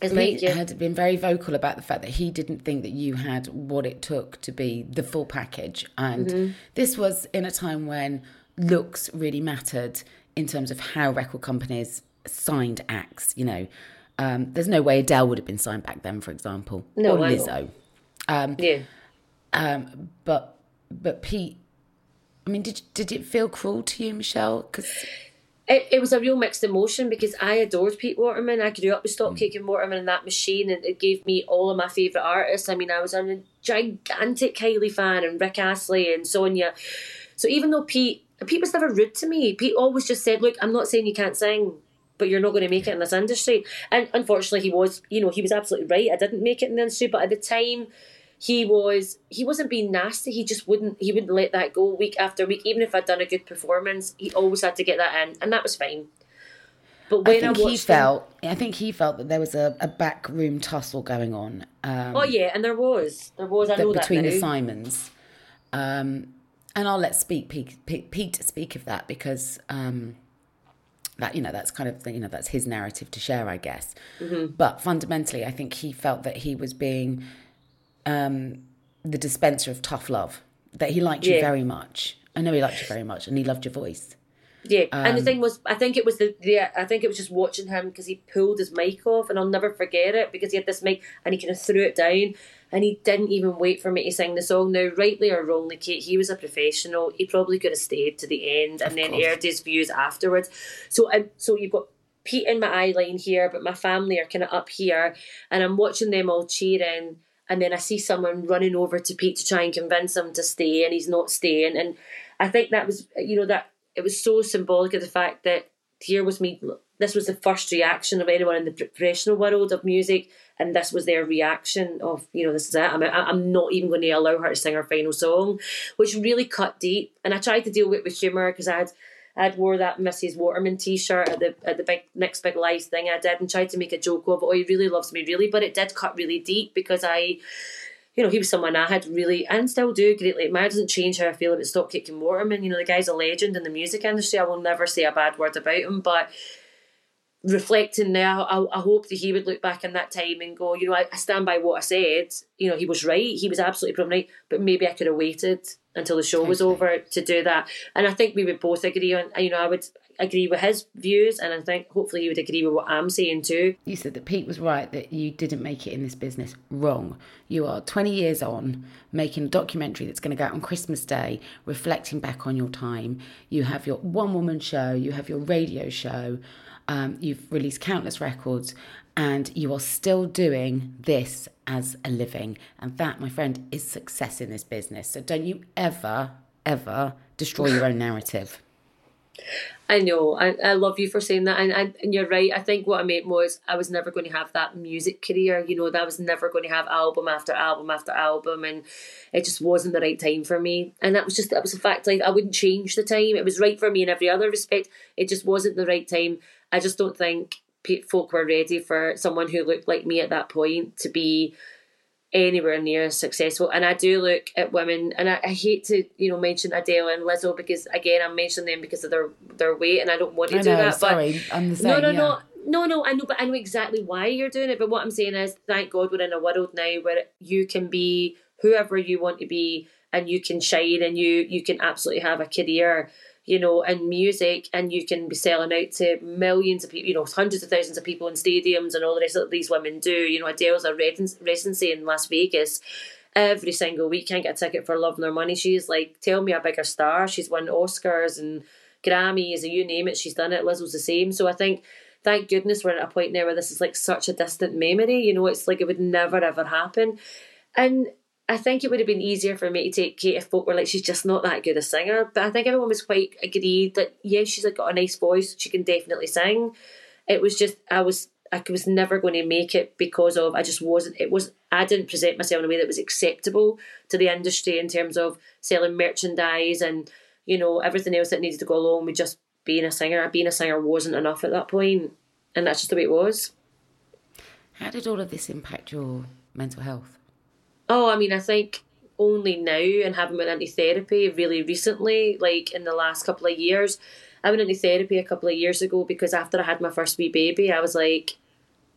Pete had been very vocal about the fact that he didn't think that you had what it took to be the full package, and mm-hmm. this was in a time when looks really mattered in terms of how record companies signed acts. You know, um, there's no way Adele would have been signed back then, for example, no, or Lizzo. Um,
yeah.
Um, but but Pete I mean, did did it feel cruel to you, Michelle? Because
it, it was a real mixed emotion because I adored Pete Waterman. I grew up with Stock Aitken mm. and Waterman and that machine, and it gave me all of my favourite artists. I mean, I was a gigantic Kylie fan and Rick Astley and Sonia. So even though Pete Pete was never rude to me, Pete always just said, "Look, I'm not saying you can't sing." But you're not going to make it in this industry, and unfortunately, he was. You know, he was absolutely right. I didn't make it in the industry, but at the time, he was he wasn't being nasty he just wouldn't he wouldn't let that go week after week even if i'd done a good performance he always had to get that in and that was fine
but when I think I he felt, him, I think he felt that there was a, a backroom tussle going on. Um,
oh yeah, and there was, there was. I know
between
that
the Simons, um, and I'll let speak Pete, Pete, Pete speak of that because um, that you know that's kind of you know that's his narrative to share, I guess. Mm-hmm. But fundamentally, I think he felt that he was being um, the dispenser of tough love. That he liked yeah. you very much. I know he liked you very much, and he loved your voice.
Yeah, um, and the um, thing was, I think it was the, the I think it was just watching him because he pulled his mic off, and I'll never forget it because he had this mic and he kind of threw it down, and he didn't even wait for me to sing the song. Now, rightly or wrongly, Kate, he was a professional. He probably could have stayed to the end and then course. aired his views afterwards. So, um, so you've got Pete in my eye line here, but my family are kind of up here, and I'm watching them all cheering and then I see someone running over to Pete to try and convince him to stay, and he's not staying. And I think that was, you know, that it was so symbolic of the fact that here was me. This was the first reaction of anyone in the professional world of music, and this was their reaction of, you know, this is it. I'm, I'm not even going to allow her to sing her final song, which really cut deep. And I tried to deal with it with humour because I had I'd wore that Mrs. Waterman T-shirt at the at the big next big live thing I did and tried to make a joke of, oh, he really loves me, really, but it did cut really deep because I, you know, he was someone I had really and still do greatly admire. Doesn't change how I feel about Stock Aitken and Waterman. You know, the guy's a legend in the music industry. I will never say a bad word about him, but reflecting now, I, I, hope that he would look back in that time and go, you know, I, I, stand by what I said. You know, he was right. He was absolutely proven right. But maybe I could have waited until the show was over to do that. And I think we would both agree on, you know, I would agree with his views and I think hopefully he would agree with what I'm saying too.
You said that Pete was right that you didn't make it in this business. Wrong. You are 20 years on making a documentary that's going to go out on Christmas Day, reflecting back on your time. You have your one woman show, you have your radio show. Um, you've released countless records and you are still doing this as a living. And that, my friend, is success in this business. So don't you ever, ever destroy your own narrative.
I know. I, I love you for saying that. And, and, and you're right. I think what I meant was I was never going to have that music career. You know, that I was never going to have album after album after album. And it just wasn't the right time for me. And that was just, that was a fact. Like, I wouldn't change the time. It was right for me in every other respect. It just wasn't the right time. I just don't think folk were ready for someone who looked like me at that point to be anywhere near successful. And I do look at women, and I, I, hate to you know mention Adele and Lizzo because again I'm mentioning them because of their their weight, and I don't want to I do know, that.
Sorry, but I'm the same,
no, no,
yeah.
no. No, no, I know, but I know exactly why you're doing it. But what I'm saying is, thank God we're in a world now where you can be whoever you want to be, and you can shine, and you you can absolutely have a career you know, in music, and you can be selling out to millions of people, you know, hundreds of thousands of people in stadiums and all the rest of these women do. You know, Adele's a residency in Las Vegas every single week. Can't get a ticket for Love Nor Money. She's like, tell me a bigger star. She's won Oscars and Grammys, and you name it, she's done it. Lizzo's the same. So I think, thank goodness we're at a point now where this is like such a distant memory. You know, it's like it would never ever happen. And I think it would have been easier for me to take Kate if folk were like, she's just not that good a singer. But I think everyone was quite agreed that, yeah, she's got a nice voice, she can definitely sing. It was just, I was I was never going to make it because of I just wasn't it was I didn't present myself in a way that was acceptable to the industry in terms of selling merchandise and you know everything else that needed to go along with just being a singer. Being a singer wasn't enough at that point, and that's just the way it was.
How did all of this impact your mental health?
Oh, I mean, I think only now and having been into therapy really recently, like in the last couple of years. I went into therapy a couple of years ago because after I had my first wee baby, I was like,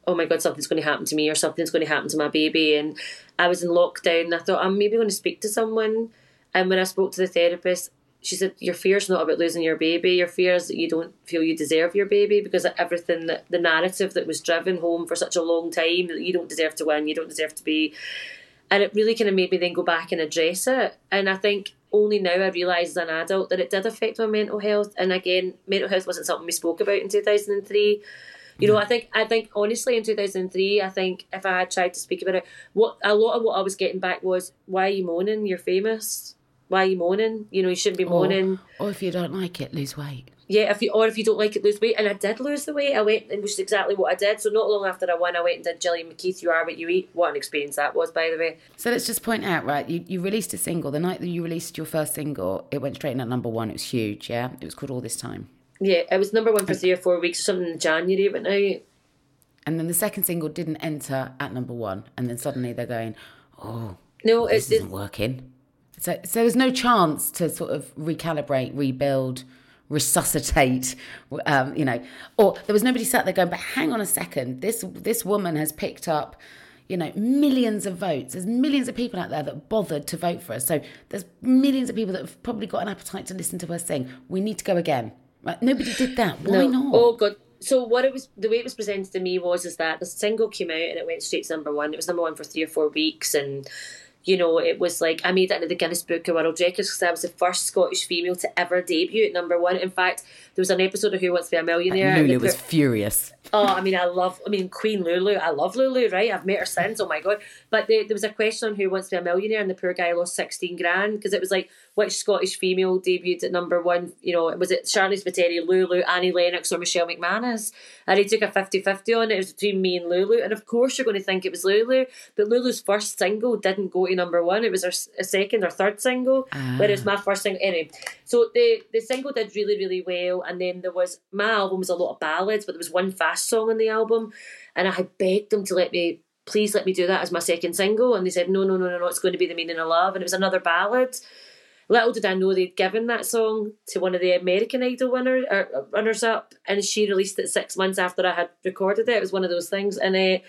oh my god, something's going to happen to me or something's going to happen to my baby. And I was in lockdown. And I thought I'm maybe going to speak to someone. And when I spoke to the therapist, she said, Your fear's not about losing your baby. Your fear is that you don't feel you deserve your baby because everything that the narrative that was driven home for such a long time that you don't deserve to win, you don't deserve to be. And it really kind of made me then go back and address it. And I think only now I realise as an adult that it did affect my mental health. And again, mental health wasn't something we spoke about in 2003 you know, I think I think honestly in two thousand three, I think if I had tried to speak about it, what a lot of what I was getting back was, "Why are you moaning? You're famous. Why are you moaning? You know, you shouldn't be moaning."
Or, or if you don't like it, lose weight.
Yeah, if you or if you don't like it, lose weight. And I did lose the weight. I went, which is exactly what I did. So not long after I won, I went and did Gillian McKeith. You are what you eat. What an experience that was, by the way.
So let's just point out, right? You you released a single the night that you released your first single. It went straight in at number one. It was huge. Yeah, it was called All This Time.
Yeah, it was number one for three or four weeks or something in January. It now.
And then the second single didn't enter at number one, and then suddenly they're going, "Oh,
no,
this it, isn't working." So, so there was no chance to sort of recalibrate, rebuild, resuscitate, um, you know, or there was nobody sat there going, "But hang on a second, this this woman has picked up." you know, millions of votes. There's millions of people out there that bothered to vote for us. So there's millions of people that have probably got an appetite to listen to us sing. We need to go again. Right? Nobody did that. Why
no.
not?
Oh God, so what it was the way it was presented to me was is that the single came out and it went straight to number one. It was number one for three or four weeks and you know, it was like I made it into the Guinness Book of World Records because I was the first Scottish female to ever debut at number one. In fact, there was an episode of Who Wants to Be a Millionaire.
And Lulu was furious.
Oh, I mean, I love, I mean, Queen Lulu. I love Lulu, right? I've met her since. Oh my god! But the, there was a question on Who Wants to Be a Millionaire, and the poor guy lost sixteen grand because it was like which Scottish female debuted at number one? You know, was it Sharleen Spiteri, Lulu, Annie Lennox, or Michelle McManus? And he took a 50-50 on it. It was between me and Lulu, and of course you're going to think it was Lulu, but Lulu's first single didn't go to number one. It was her second or third single, ah. whereas my first single. Anyway, so the the single did really really well, and then there was my album was a lot of ballads, but there was one fast song on the album, and I had begged them to let me please let me do that as my second single, and they said no no no no no it's going to be the meaning of love, and it was another ballad. Little did I know they'd given that song to one of the American Idol winners or uh, runners up, and she released it six months after I had recorded it. It was one of those things, and uh,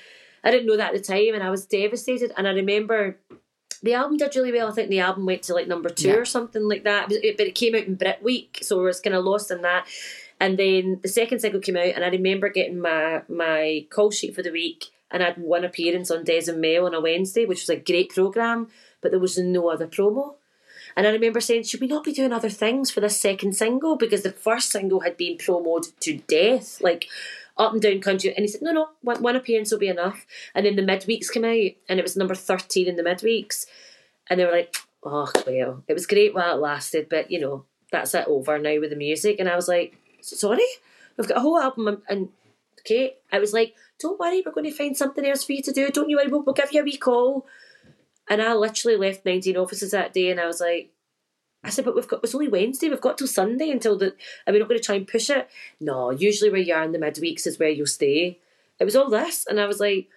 I didn't know that at the time, and I was devastated. And I remember the album did really well. I think the album went to like number two yeah. or something like that. But it, came out in Brit Week, so I was kind of lost in that. And then the second single came out, and I remember getting my my call sheet for the week, and I had one appearance on Des and Mel on a Wednesday, which was a great program, but there was no other promo. And I remember saying, should we not be doing other things for this second single? Because the first single had been promoted to death, like up and down country. And he said, no, no, one, one appearance will be enough. And then the midweeks came out, and it was number 13 in the midweeks. And they were like, oh, well, it was great while it lasted, but you know, that's it over now with the music. And I was like, sorry? We've got a whole album. Um, and okay, I was like, don't worry, we're going to find something else for you to do. Don't you worry, we'll, we'll give you a wee call. And I literally left 19 offices that day and I was like, I said, but we've got, it's only Wednesday, we've got till Sunday until the, are we not going to try and push it? No, usually where you are in the midweeks is where you'll stay. It was all this. And I was like,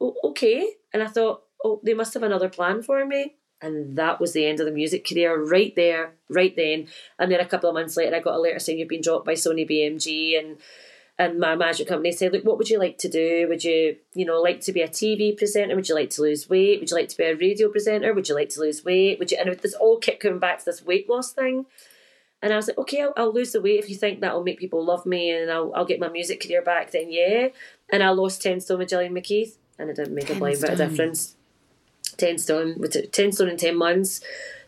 oh, okay. And I thought, oh, they must have another plan for me. And that was the end of the music career right there, right then. And then a couple of months later, I got a letter saying you've been dropped by Sony BMG and and my management company said, look, what would you like to do? Would you, you know, like to be a TV presenter? Would you like to lose weight? Would you like to be a radio presenter? Would you like to lose weight? Would you? And this all kept coming back to this weight loss thing. And I was like, okay, I'll, I'll lose the weight if you think that'll make people love me and I'll, I'll get my music career back. Then yeah. And I lost ten stone with Gillian McKeith, and it didn't make a blind bit of difference. 10 stone, with 10 stone in 10 months,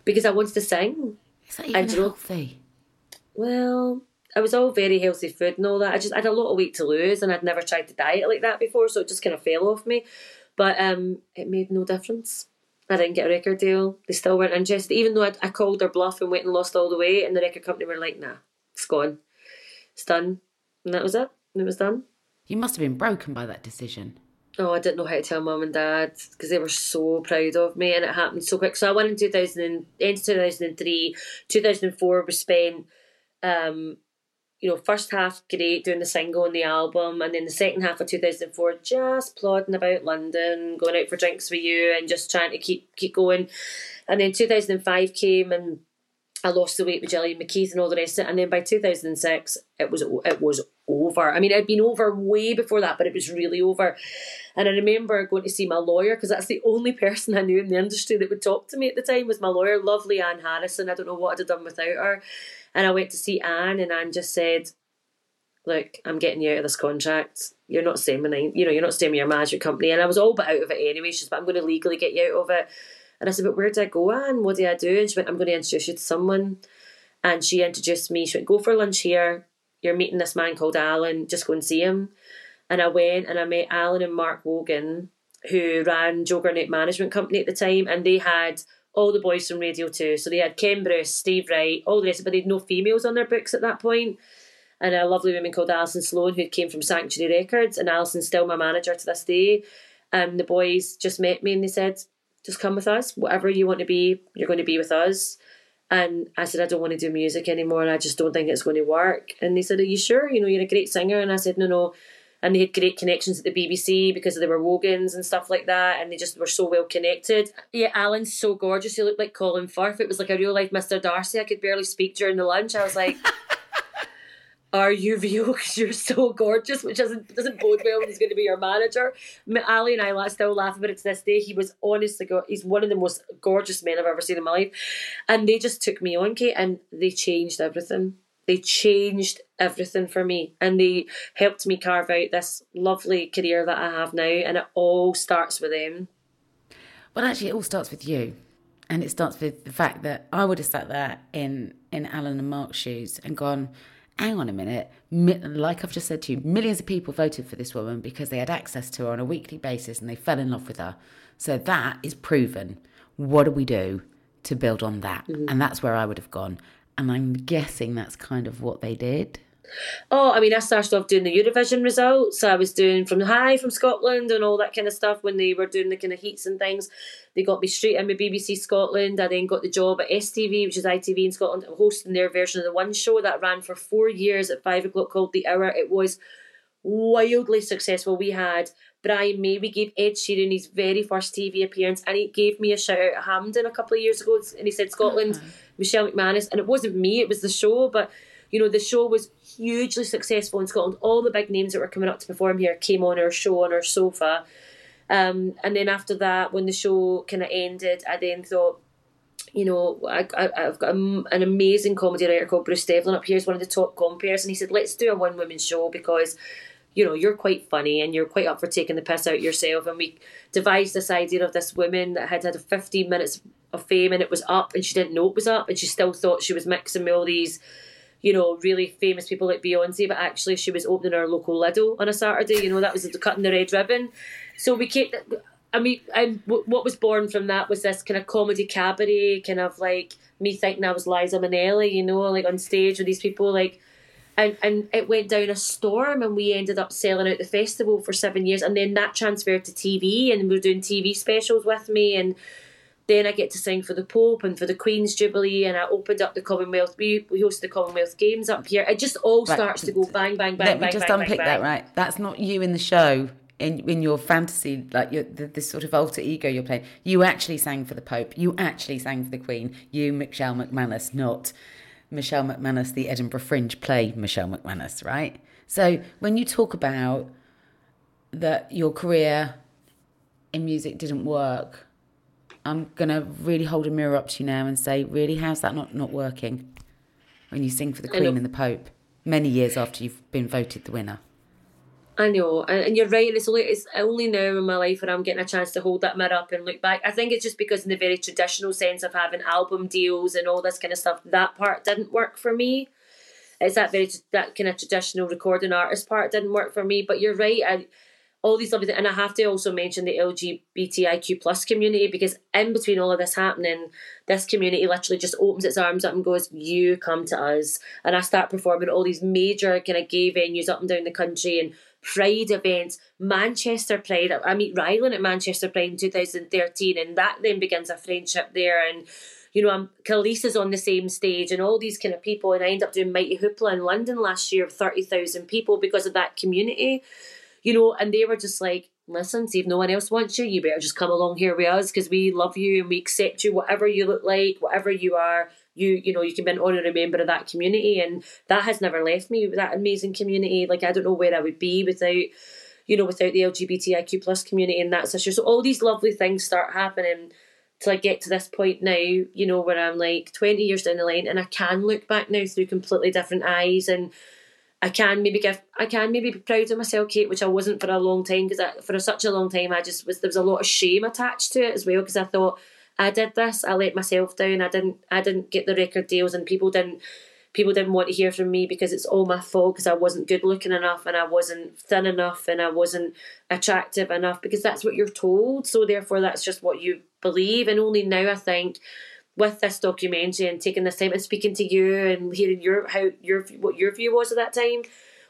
because I wanted to sing.
Is that even
And
healthy?
Well, it was all very healthy food and all that. I just I had a lot of weight to lose, and I'd never tried to diet like that before, so it just kind of fell off me. But um, it made no difference. I didn't get a record deal. They still weren't interested, even though I, I called their bluff and went and lost all the weight, and the record company were like, "Nah, it's gone, it's done," and that was it. And it was done.
You must have been broken by that decision.
Oh, I didn't know how to tell mum and dad because they were so proud of me, and it happened so quick. So I went in two thousand and end two thousand and three, two thousand and four was spent. Um, you know, first half great doing the single and the album, and then the second half of two thousand and four just plodding about London, going out for drinks with you, and just trying to keep keep going. And then two thousand and five came, and I lost the weight with Gillian McKeith and all the rest of it. And then by 2006, it was it was over. I mean, it'd been over way before that, but it was really over. And I remember going to see my lawyer because that's the only person I knew in the industry that would talk to me at the time was my lawyer, lovely Anne Harrison. I don't know what I'd have done without her. And I went to see Anne, and Anne just said, "Look, I'm getting you out of this contract. You're not staying with you know, you're not staying with your management company." And I was all but out of it anyway. She's, but I'm going to legally get you out of it. And I said, but where do I go, Anne? What do I do? And she went, I'm going to introduce you to someone. And she introduced me. She went, go for lunch here. You're meeting this man called Alan. Just go and see him. And I went and I met Alan and Mark Wogan, who ran Juggernaut Management Company at the time. And they had all the boys from Radio 2. So they had Ken Bruce, Steve Wright, all the rest, but they had no females on their books at that point. And a lovely woman called Alison Sloan, who came from Sanctuary Records. And Alison's still my manager to this day. And the boys just met me and they said, just come with us. Whatever you want to be, you're going to be with us. And I said, I don't want to do music anymore and I just don't think it's going to work. And they said, Are you sure? You know, you're a great singer. And I said, No, no. And they had great connections at the BBC because they were Wogans and stuff like that. And they just were so well connected. Yeah, Alan's so gorgeous. He looked like Colin Firth. It was like a real life Mr. Darcy. I could barely speak during the lunch. I was like, are you real? Because you're so gorgeous, which doesn't doesn't bode well when he's going to be your manager. Ali and I still laugh about it to this day. He was honestly, go- he's one of the most gorgeous men I've ever seen in my life, and they just took me on, Kate, and they changed everything. They changed everything for me, and they helped me carve out this lovely career that I have now, and it all starts with them.
Well, actually, it all starts with you. And it starts with the fact that I would have sat there in, in Alan and Mark's shoes and gone, hang on a minute. Mi- like I've just said to you, millions of people voted for this woman because they had access to her on a weekly basis and they fell in love with her. So that is proven. What do we do to build on that? Mm-hmm. And that's where I would have gone. And I'm guessing that's kind of what they did.
Oh, I mean, I started off doing the Eurovision results. I was doing from High from Scotland and all that kind of stuff when they were doing the kind of heats and things. They got me straight in with BBC Scotland. I then got the job at STV, which is ITV in Scotland, hosting their version of the One Show that ran for four years at five o'clock called The Hour. It was wildly successful. We had Brian May, we gave Ed Sheeran his very first TV appearance, and he gave me a shout out at Hampden a couple of years ago, and he said Scotland, Michelle McManus, and it wasn't me, it was the show, but you know the show was hugely successful in Scotland. All the big names that were coming up to perform here came on our show on our sofa, um, and then after that, when the show kind of ended, I then thought. You know, I, I, I've got a, an amazing comedy writer called Bruce Devlin up here. He's one of the top compares, and he said, "Let's do a one woman show because you know, you're quite funny and you're quite up for taking the piss out yourself. And we devised this idea of this woman that had had 15 minutes of fame and it was up and she didn't know it was up and she still thought she was mixing with all these, you know, really famous people like Beyonce, but actually she was opening her local Lidl on a Saturday. You know, that was the cutting the red ribbon. So we kept. I mean, and what was born from that was this kind of comedy cabaret, kind of like me thinking I was Liza Minnelli, you know, like on stage with these people, like and and it went down a storm and we ended up selling out the festival for seven years and then that transferred to TV and we were doing TV specials with me and then I get to sing for the Pope and for the Queen's Jubilee and I opened up the Commonwealth we, we hosted the Commonwealth Games up here it just all
Right.
starts to go bang bang bang
Let me just
bang,
unpick
bang,
that,
bang.
right? That's not you in the show. In, in your fantasy, like your, the, this sort of alter ego you're playing, you actually sang for the Pope. You actually sang for the Queen. You, Michelle McManus, not Michelle McManus, the Edinburgh Fringe play Michelle McManus, right? So when you talk about that your career in music didn't work, I'm gonna really hold a mirror up to you now and say, really, how's that not not working? When you sing for the Queen and the Pope, many years after you've been voted the winner.
I know, and, you're right. It's only it's only now in my life where I'm getting a chance to hold that mirror up and look back. I think it's just because in the very traditional sense of having album deals and all this kind of stuff, that part didn't work for me. It's that very that kind of traditional recording artist part didn't work for me. But you're right. I, all these lovely things. And I have to also mention the LGBTIQ plus community because in between all of this happening, this community literally just opens its arms up and goes, You come to us. And I start performing all these major kind of gay venues up and down the country and Pride events, Manchester Pride. I meet Rylan at Manchester Pride in 2013, and that then begins a friendship there. And you know, I'm Khalees is on the same stage and all these kind of people. And I end up doing Mighty Hoopla in London last year of 30,000 people because of that community you know, and they were just like, listen, see if no one else wants you, you better just come along here with us because we love you and we accept you, whatever you look like, whatever you are. You, you know, you can be an honorary member of that community, and that has never left me. That amazing community, like I don't know where I would be without, you know, without the LGBTIQ plus community and that such. So all these lovely things start happening till I get to this point now, you know, where I'm like 20 years down the line and I can look back now through completely different eyes and I can maybe give I can maybe be proud of myself, Kate, which I wasn't for a long time because for such a long time I just was there was a lot of shame attached to it as well because I thought I did this, I let myself down, I didn't I didn't get the record deals and people didn't people didn't want to hear from me because it's all my fault because I wasn't good looking enough and I wasn't thin enough and I wasn't attractive enough because that's what you're told. So therefore that's just what you believe and only now I think with this documentary and taking this time and speaking to you and hearing your how your what your view was at that time,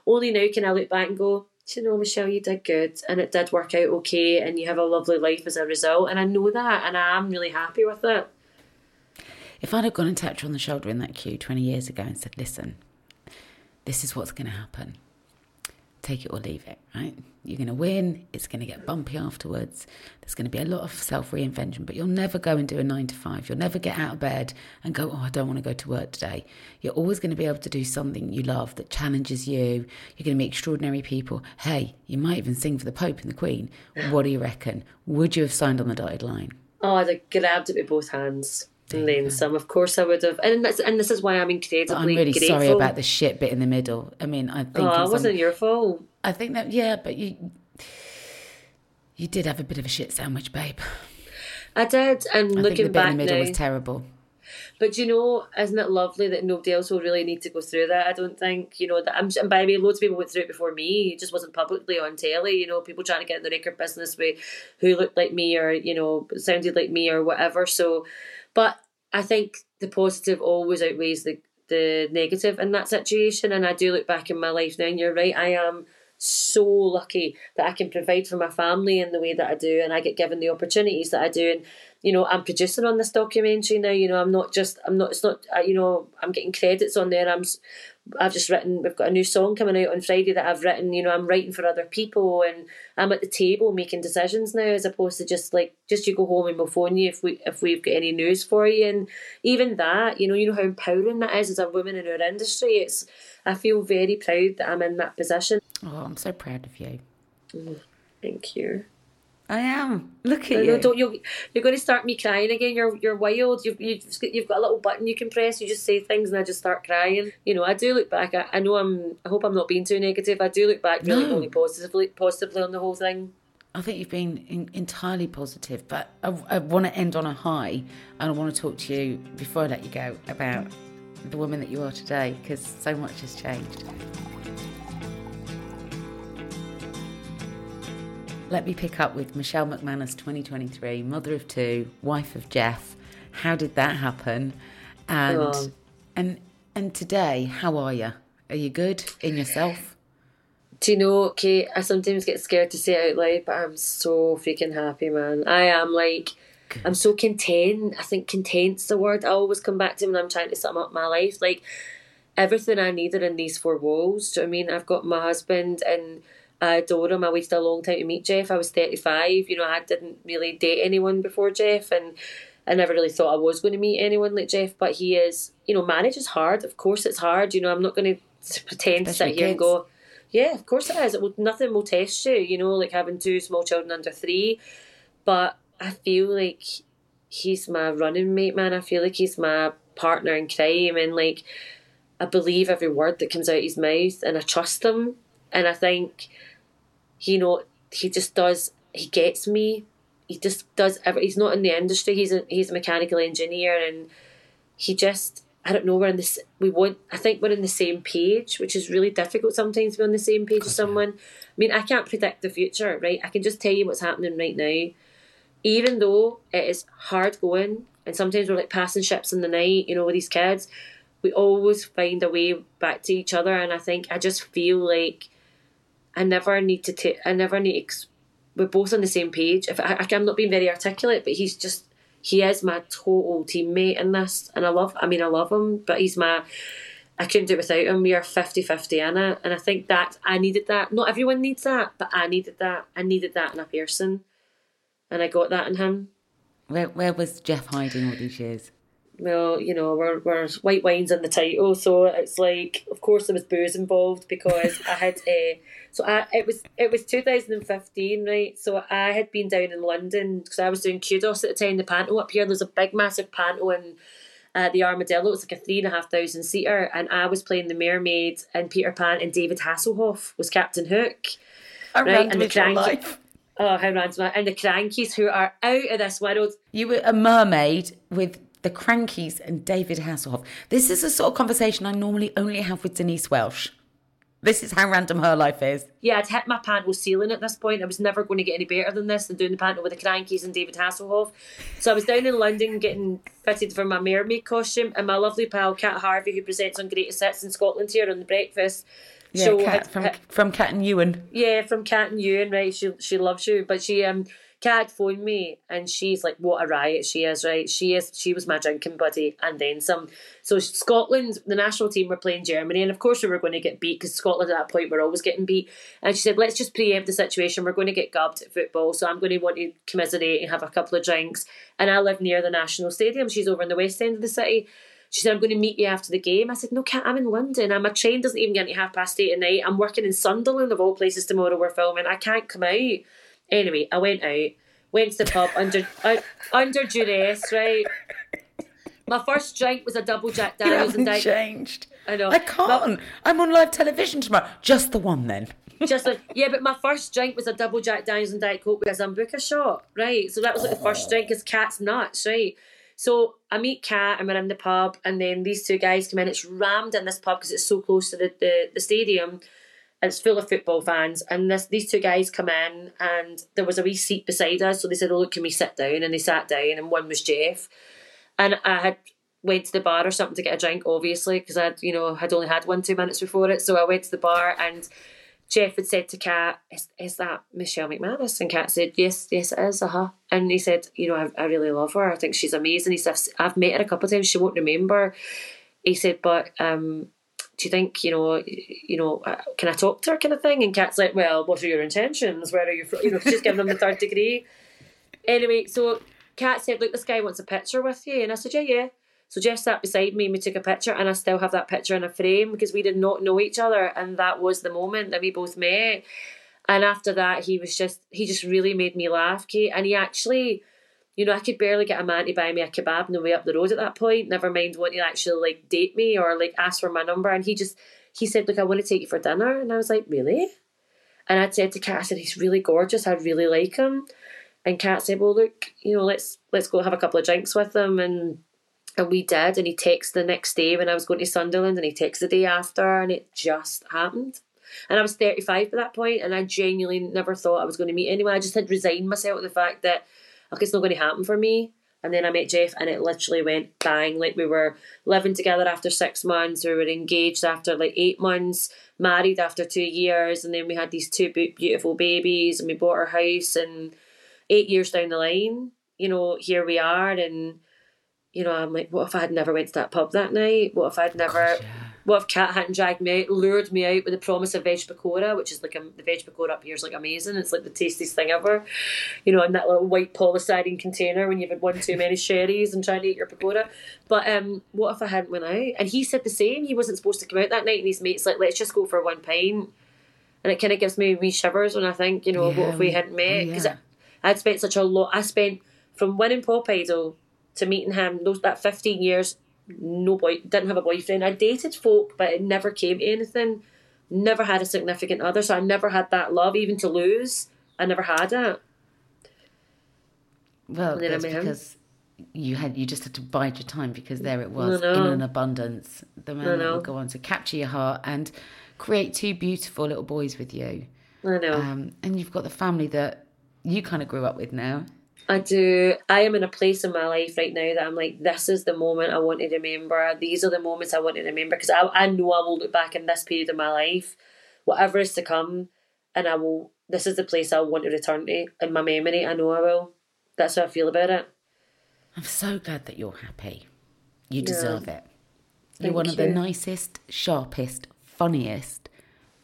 only now can I look back and go, you know, Michelle, you did good and it did work out okay and you have a lovely life as a result. And I know that and I'm really happy with it.
If I'd have gone and tapped her on the shoulder in that queue 20 years ago and said, listen, this is what's going to happen take it or leave it, right? You're going to win. It's going to get bumpy afterwards. There's going to be a lot of self reinvention, but you'll never go and do a nine to five. You'll never get out of bed and go, oh, I don't want to go to work today. You're always going to be able to do something you love that challenges you. You're going to meet extraordinary people. Hey, you might even sing for the Pope and the Queen. What do you reckon? Would you have signed on the dotted line?
Oh, I'd have grabbed it with both hands and then some. Of course, I would have, and that's and this is why I'm incredibly. But I'm
really
grateful.
sorry about the shit bit in the middle. I mean, I think.
Oh, it wasn't your fault.
I think that yeah, but you you did have a bit of a shit sandwich, babe.
I did, and
I
looking
think the bit
back
in the middle
now,
was terrible.
But you know, isn't it lovely that nobody else will really need to go through that? I don't think you know that. I'm, and by the way, loads of people went through it before me. It just wasn't publicly on telly. You know, people trying to get in the record business with who looked like me or you know sounded like me or whatever. So, but I think the positive always outweighs the the negative in that situation. And I do look back in my life now, and you're right. I am so lucky that I can provide for my family in the way that I do, and I get given the opportunities that I do. And you know, I'm producing on this documentary now. You know, I'm not just, I'm not, it's not, you know, I'm getting credits on there. I'm, I've just written, we've got a new song coming out on Friday that I've written. You know, I'm writing for other people, and I'm at the table making decisions now, as opposed to just like, just you go home and we'll phone you if we, if we've got any news for you. And even that, you know, you know how empowering that is as a woman in our industry. It's, I feel very proud that I'm in that position.
Oh, I'm so proud of you.
Mm, thank you.
I am. Look at you.
Don't you? You're going to start me crying again. You're you're wild. You've you've you've got a little button you can press. You just say things and I just start crying. You know, I do look back. I, I know I'm. I hope I'm not being too negative. I do look back really
No.
really positively positively on the whole thing.
I think you've been in, entirely positive, but I, I want to end on a high, and I want to talk to you before I let you go about the woman that you are today, because so much has changed. Let me pick up with Michelle McManus, 2023, mother of two, wife of Jeff. How did that happen? And
Oh.
and and today, how are you? Are you good in yourself?
Do you know, Kate? I sometimes get scared to say it out loud, but I'm so freaking happy, man. I am like. I'm so content. I think content's the word I always come back to when I'm trying to sum up my life. Like everything I needed in these four walls. Do you know what I mean? I've got my husband and I adore him. I waited a long time to meet Jeff. I was 35. You know, I didn't really date anyone before Jeff and I never really thought I was going to meet anyone like Jeff, but he is, you know, marriage is hard. Of course it's hard. You know, I'm not going to pretend to sit here and go, yeah, of course it is. It will, nothing will test you, you know, like having two small children under three. But I feel like he's my running mate, man. I feel like he's my partner in crime, and like I believe every word that comes out of his mouth, and I trust him. And I think you know, he just does. He gets me. He just does. Every, he's not in the industry. He's a he's a mechanical engineer, and he just. I don't know. We're in this. We want. I think we're in the same page, which is really difficult sometimes to be on the same page with someone. I mean, I can't predict the future, right? I can just tell you what's happening right now. Even though it is hard going, and sometimes we're like passing ships in the night, you know, with these kids, we always find a way back to each other. And I think I just feel like I never need to take. I never need. Ex- we're both on the same page. If I, I'm not being very articulate, but he's just he is my total teammate in this, and I love. I mean, I love him, but he's my. I couldn't do it without him. We are 50-50 in it, and I think that I needed that. Not everyone needs that, but I needed that. I needed that in a person, and I got that in him.
Where where was Jeff hiding all these years?
Well, you know, we're, we're white wines in the title, so it's like, of course, there was booze involved because I had a. Uh, so I it was it was 2015, right? So I had been down in London because I was doing kudos at the time. The panto up here, there's a big massive panto in uh, the Armadillo. It was like a three and a half thousand seater, and I was playing the Mermaid and Peter Pan, and David Hasselhoff was Captain Hook.
right, and the cranky,
Oh, how random! And the Krankies, who are out of this world.
You were a mermaid with the Krankies and David Hasselhoff. This is a sort of conversation I normally only have with Denise Welch. This is how random her life is.
Yeah, I'd hit my panto ceiling at this point. I was never going to get any better than this than doing the panto with the Krankies and David Hasselhoff. So I was down in London getting fitted for my mermaid costume, and my lovely pal Cat Harvey, who presents on Greatest Hits in Scotland here on the breakfast.
Yeah, show, Kat, from from Cat and Ewan.
Yeah, from Cat and Ewan, right? She she loves you, but she um Kat phoned me and she's like, what a riot she is, right? She is, she was my drinking buddy and then some. So Scotland, the national team were playing Germany and of course we were going to get beat because Scotland at that point were always getting beat. And she said, let's just preempt the situation. We're going to get gubbed at football. So I'm going to want to commiserate and have a couple of drinks. And I live near the national stadium. She's over in the west end of the city. She said, I'm going to meet you after the game. I said, No, Kat, I'm in London. And my train doesn't even get to half past eight at night. I'm working in Sunderland, of all places, tomorrow. We're filming. I can't come out. Anyway, I went out, went to the pub under uh, under duress, right? My first drink was a double Jack Daniels
and Diet. changed. I know. I can't. I'm on live television tomorrow. Just the one then.
Just like yeah, but my first drink was a double Jack Daniels and Diet Coke with a Sambuca shot, right? So that was like the first drink. Cause Cat's nuts, right? So I meet Cat and we're in the pub, and then these two guys come in. It's rammed in this pub because it's so close to the, the, the stadium it's full of football fans and this these two guys come in and there was a wee seat beside us so they said oh look can we sit down? And they sat down and one was jeff. And i had went to the bar or something to get a drink obviously because i'd you know had only had one two minutes before it. So i went to the bar and jeff had said to kat is, is that michelle mcmanus? And kat said yes yes it is uh-huh. And he said you know I, I really love her. I think she's amazing. He said i've met her a couple of times. She won't remember. He said but um do you think you know you know uh, can I talk to her kind of thing? And Kat's like well what are your intentions? Where are you from you know she's giving them the third degree. Anyway so Kat said look this guy wants a picture with you. And I said yeah yeah. So Jeff sat beside me and we took a picture and I still have that picture in a frame because we did not know each other and that was the moment that we both met. And after that he was just he just really made me laugh Kate. And he actually you know, I could barely get a man to buy me a kebab on the way up the road at that point. Never mind wanting to actually like date me or like ask for my number. And he just he said, Look, I want to take you for dinner. And I was like, Really? And I'd said to Kat, I said, He's really gorgeous. I'd really like him. And Kat said, Well, look, you know, let's let's go have a couple of drinks with him and and we did and he texted the next day when I was going to Sunderland and he texted the day after and it just happened. And I was 35 at that point and I genuinely never thought I was going to meet anyone. I just had resigned myself to the fact that like it's not going to happen for me. And then I met Jeff, and it literally went bang. Like we were living together after six months, we were engaged after like eight months, married after two years, and then we had these two beautiful babies, and we bought our house. And eight years down the line, you know, here we are, and you know, I'm like, what if I had never went to that pub that night? What if I'd never? Gosh, yeah what if Cat hadn't dragged me out, lured me out with the promise of veg pakora, which is like a, the veg pakora up here is like amazing. It's like the tastiest thing ever. You know, in that little white polystyrene container when you've had one too many sherries and trying to eat your pakora. But um, what if I hadn't went out? And he said the same. He wasn't supposed to come out that night, and his mates like, let's just go for one pint. And it kind of gives me wee shivers when I think, you know, yeah, what if we hadn't met? Because oh, yeah. I'd spent such a lot. I spent from winning Pop Idol to meeting him those that fifteen years no boy, didn't have a boyfriend. I dated folk, but it never came to anything. never had a significant other, so I never had that love, even to lose. I never had it.
Well,
And
that's because you had you just had to bide your time because there it was in an abundance. The man that will go on to capture your heart and create two beautiful little boys with you.
I know.
Um, and you've got the family that you kind of grew up with now.
I do. I am in a place in my life right now that I'm like, this is the moment I want to remember. These are the moments I want to remember because I, I know I will look back in this period of my life, whatever is to come, and I will. This is the place I want to return to in my memory. I know I will. That's how I feel about it.
I'm so glad that you're happy. You deserve it. You're
Thank
one of the nicest, sharpest, funniest,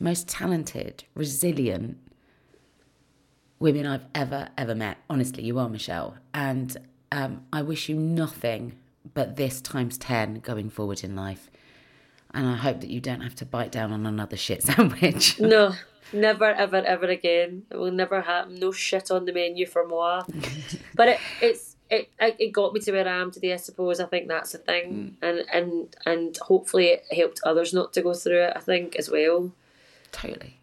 most talented, resilient women I've ever, ever met. Honestly, you are, Michelle. And um, I wish you nothing but this times 10 going forward in life. And I hope that you don't have to bite down on another shit sandwich.
No, never, ever, ever again. It will never happen. No shit on the menu for moi. but it, it's it, it got me to where I am today. I suppose. I think that's the thing, and and and hopefully it helped others not to go through it. I think as well.
Totally.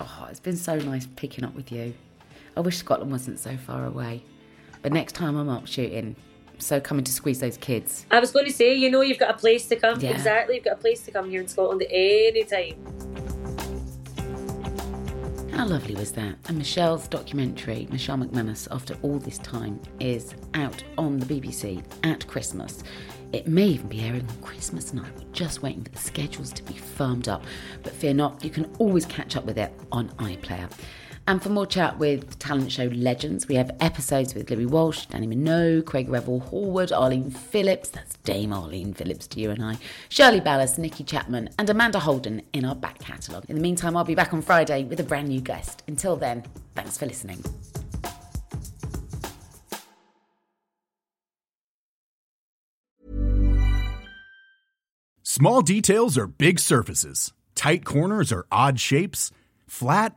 Oh, it's been so nice picking up with you. I wish Scotland wasn't so far away. But next time I'm up shooting, so coming to squeeze those kids.
I was going to say, you know, you've got a place to come.
Yeah.
Exactly, you've got a place to come here in Scotland at any time.
How lovely was that? And Michelle's documentary, Michelle McManus, After All This Time, is out on the BBC at Christmas. It may even be airing on Christmas night. We're just waiting for the schedules to be firmed up. But fear not, you can always catch up with it on iPlayer. And for more chat with talent show legends, we have episodes with Louis Walsh, Dannii Minogue, Craig Revel Horwood, Arlene Phillips, that's Dame Arlene Phillips to you and I, Shirley Ballas, Nicki Chapman, and Amanda Holden in our back catalogue. In the meantime, I'll be back on Friday with a brand new guest. Until then, thanks for listening.
Small details are big surfaces. Tight corners are odd shapes. Flat,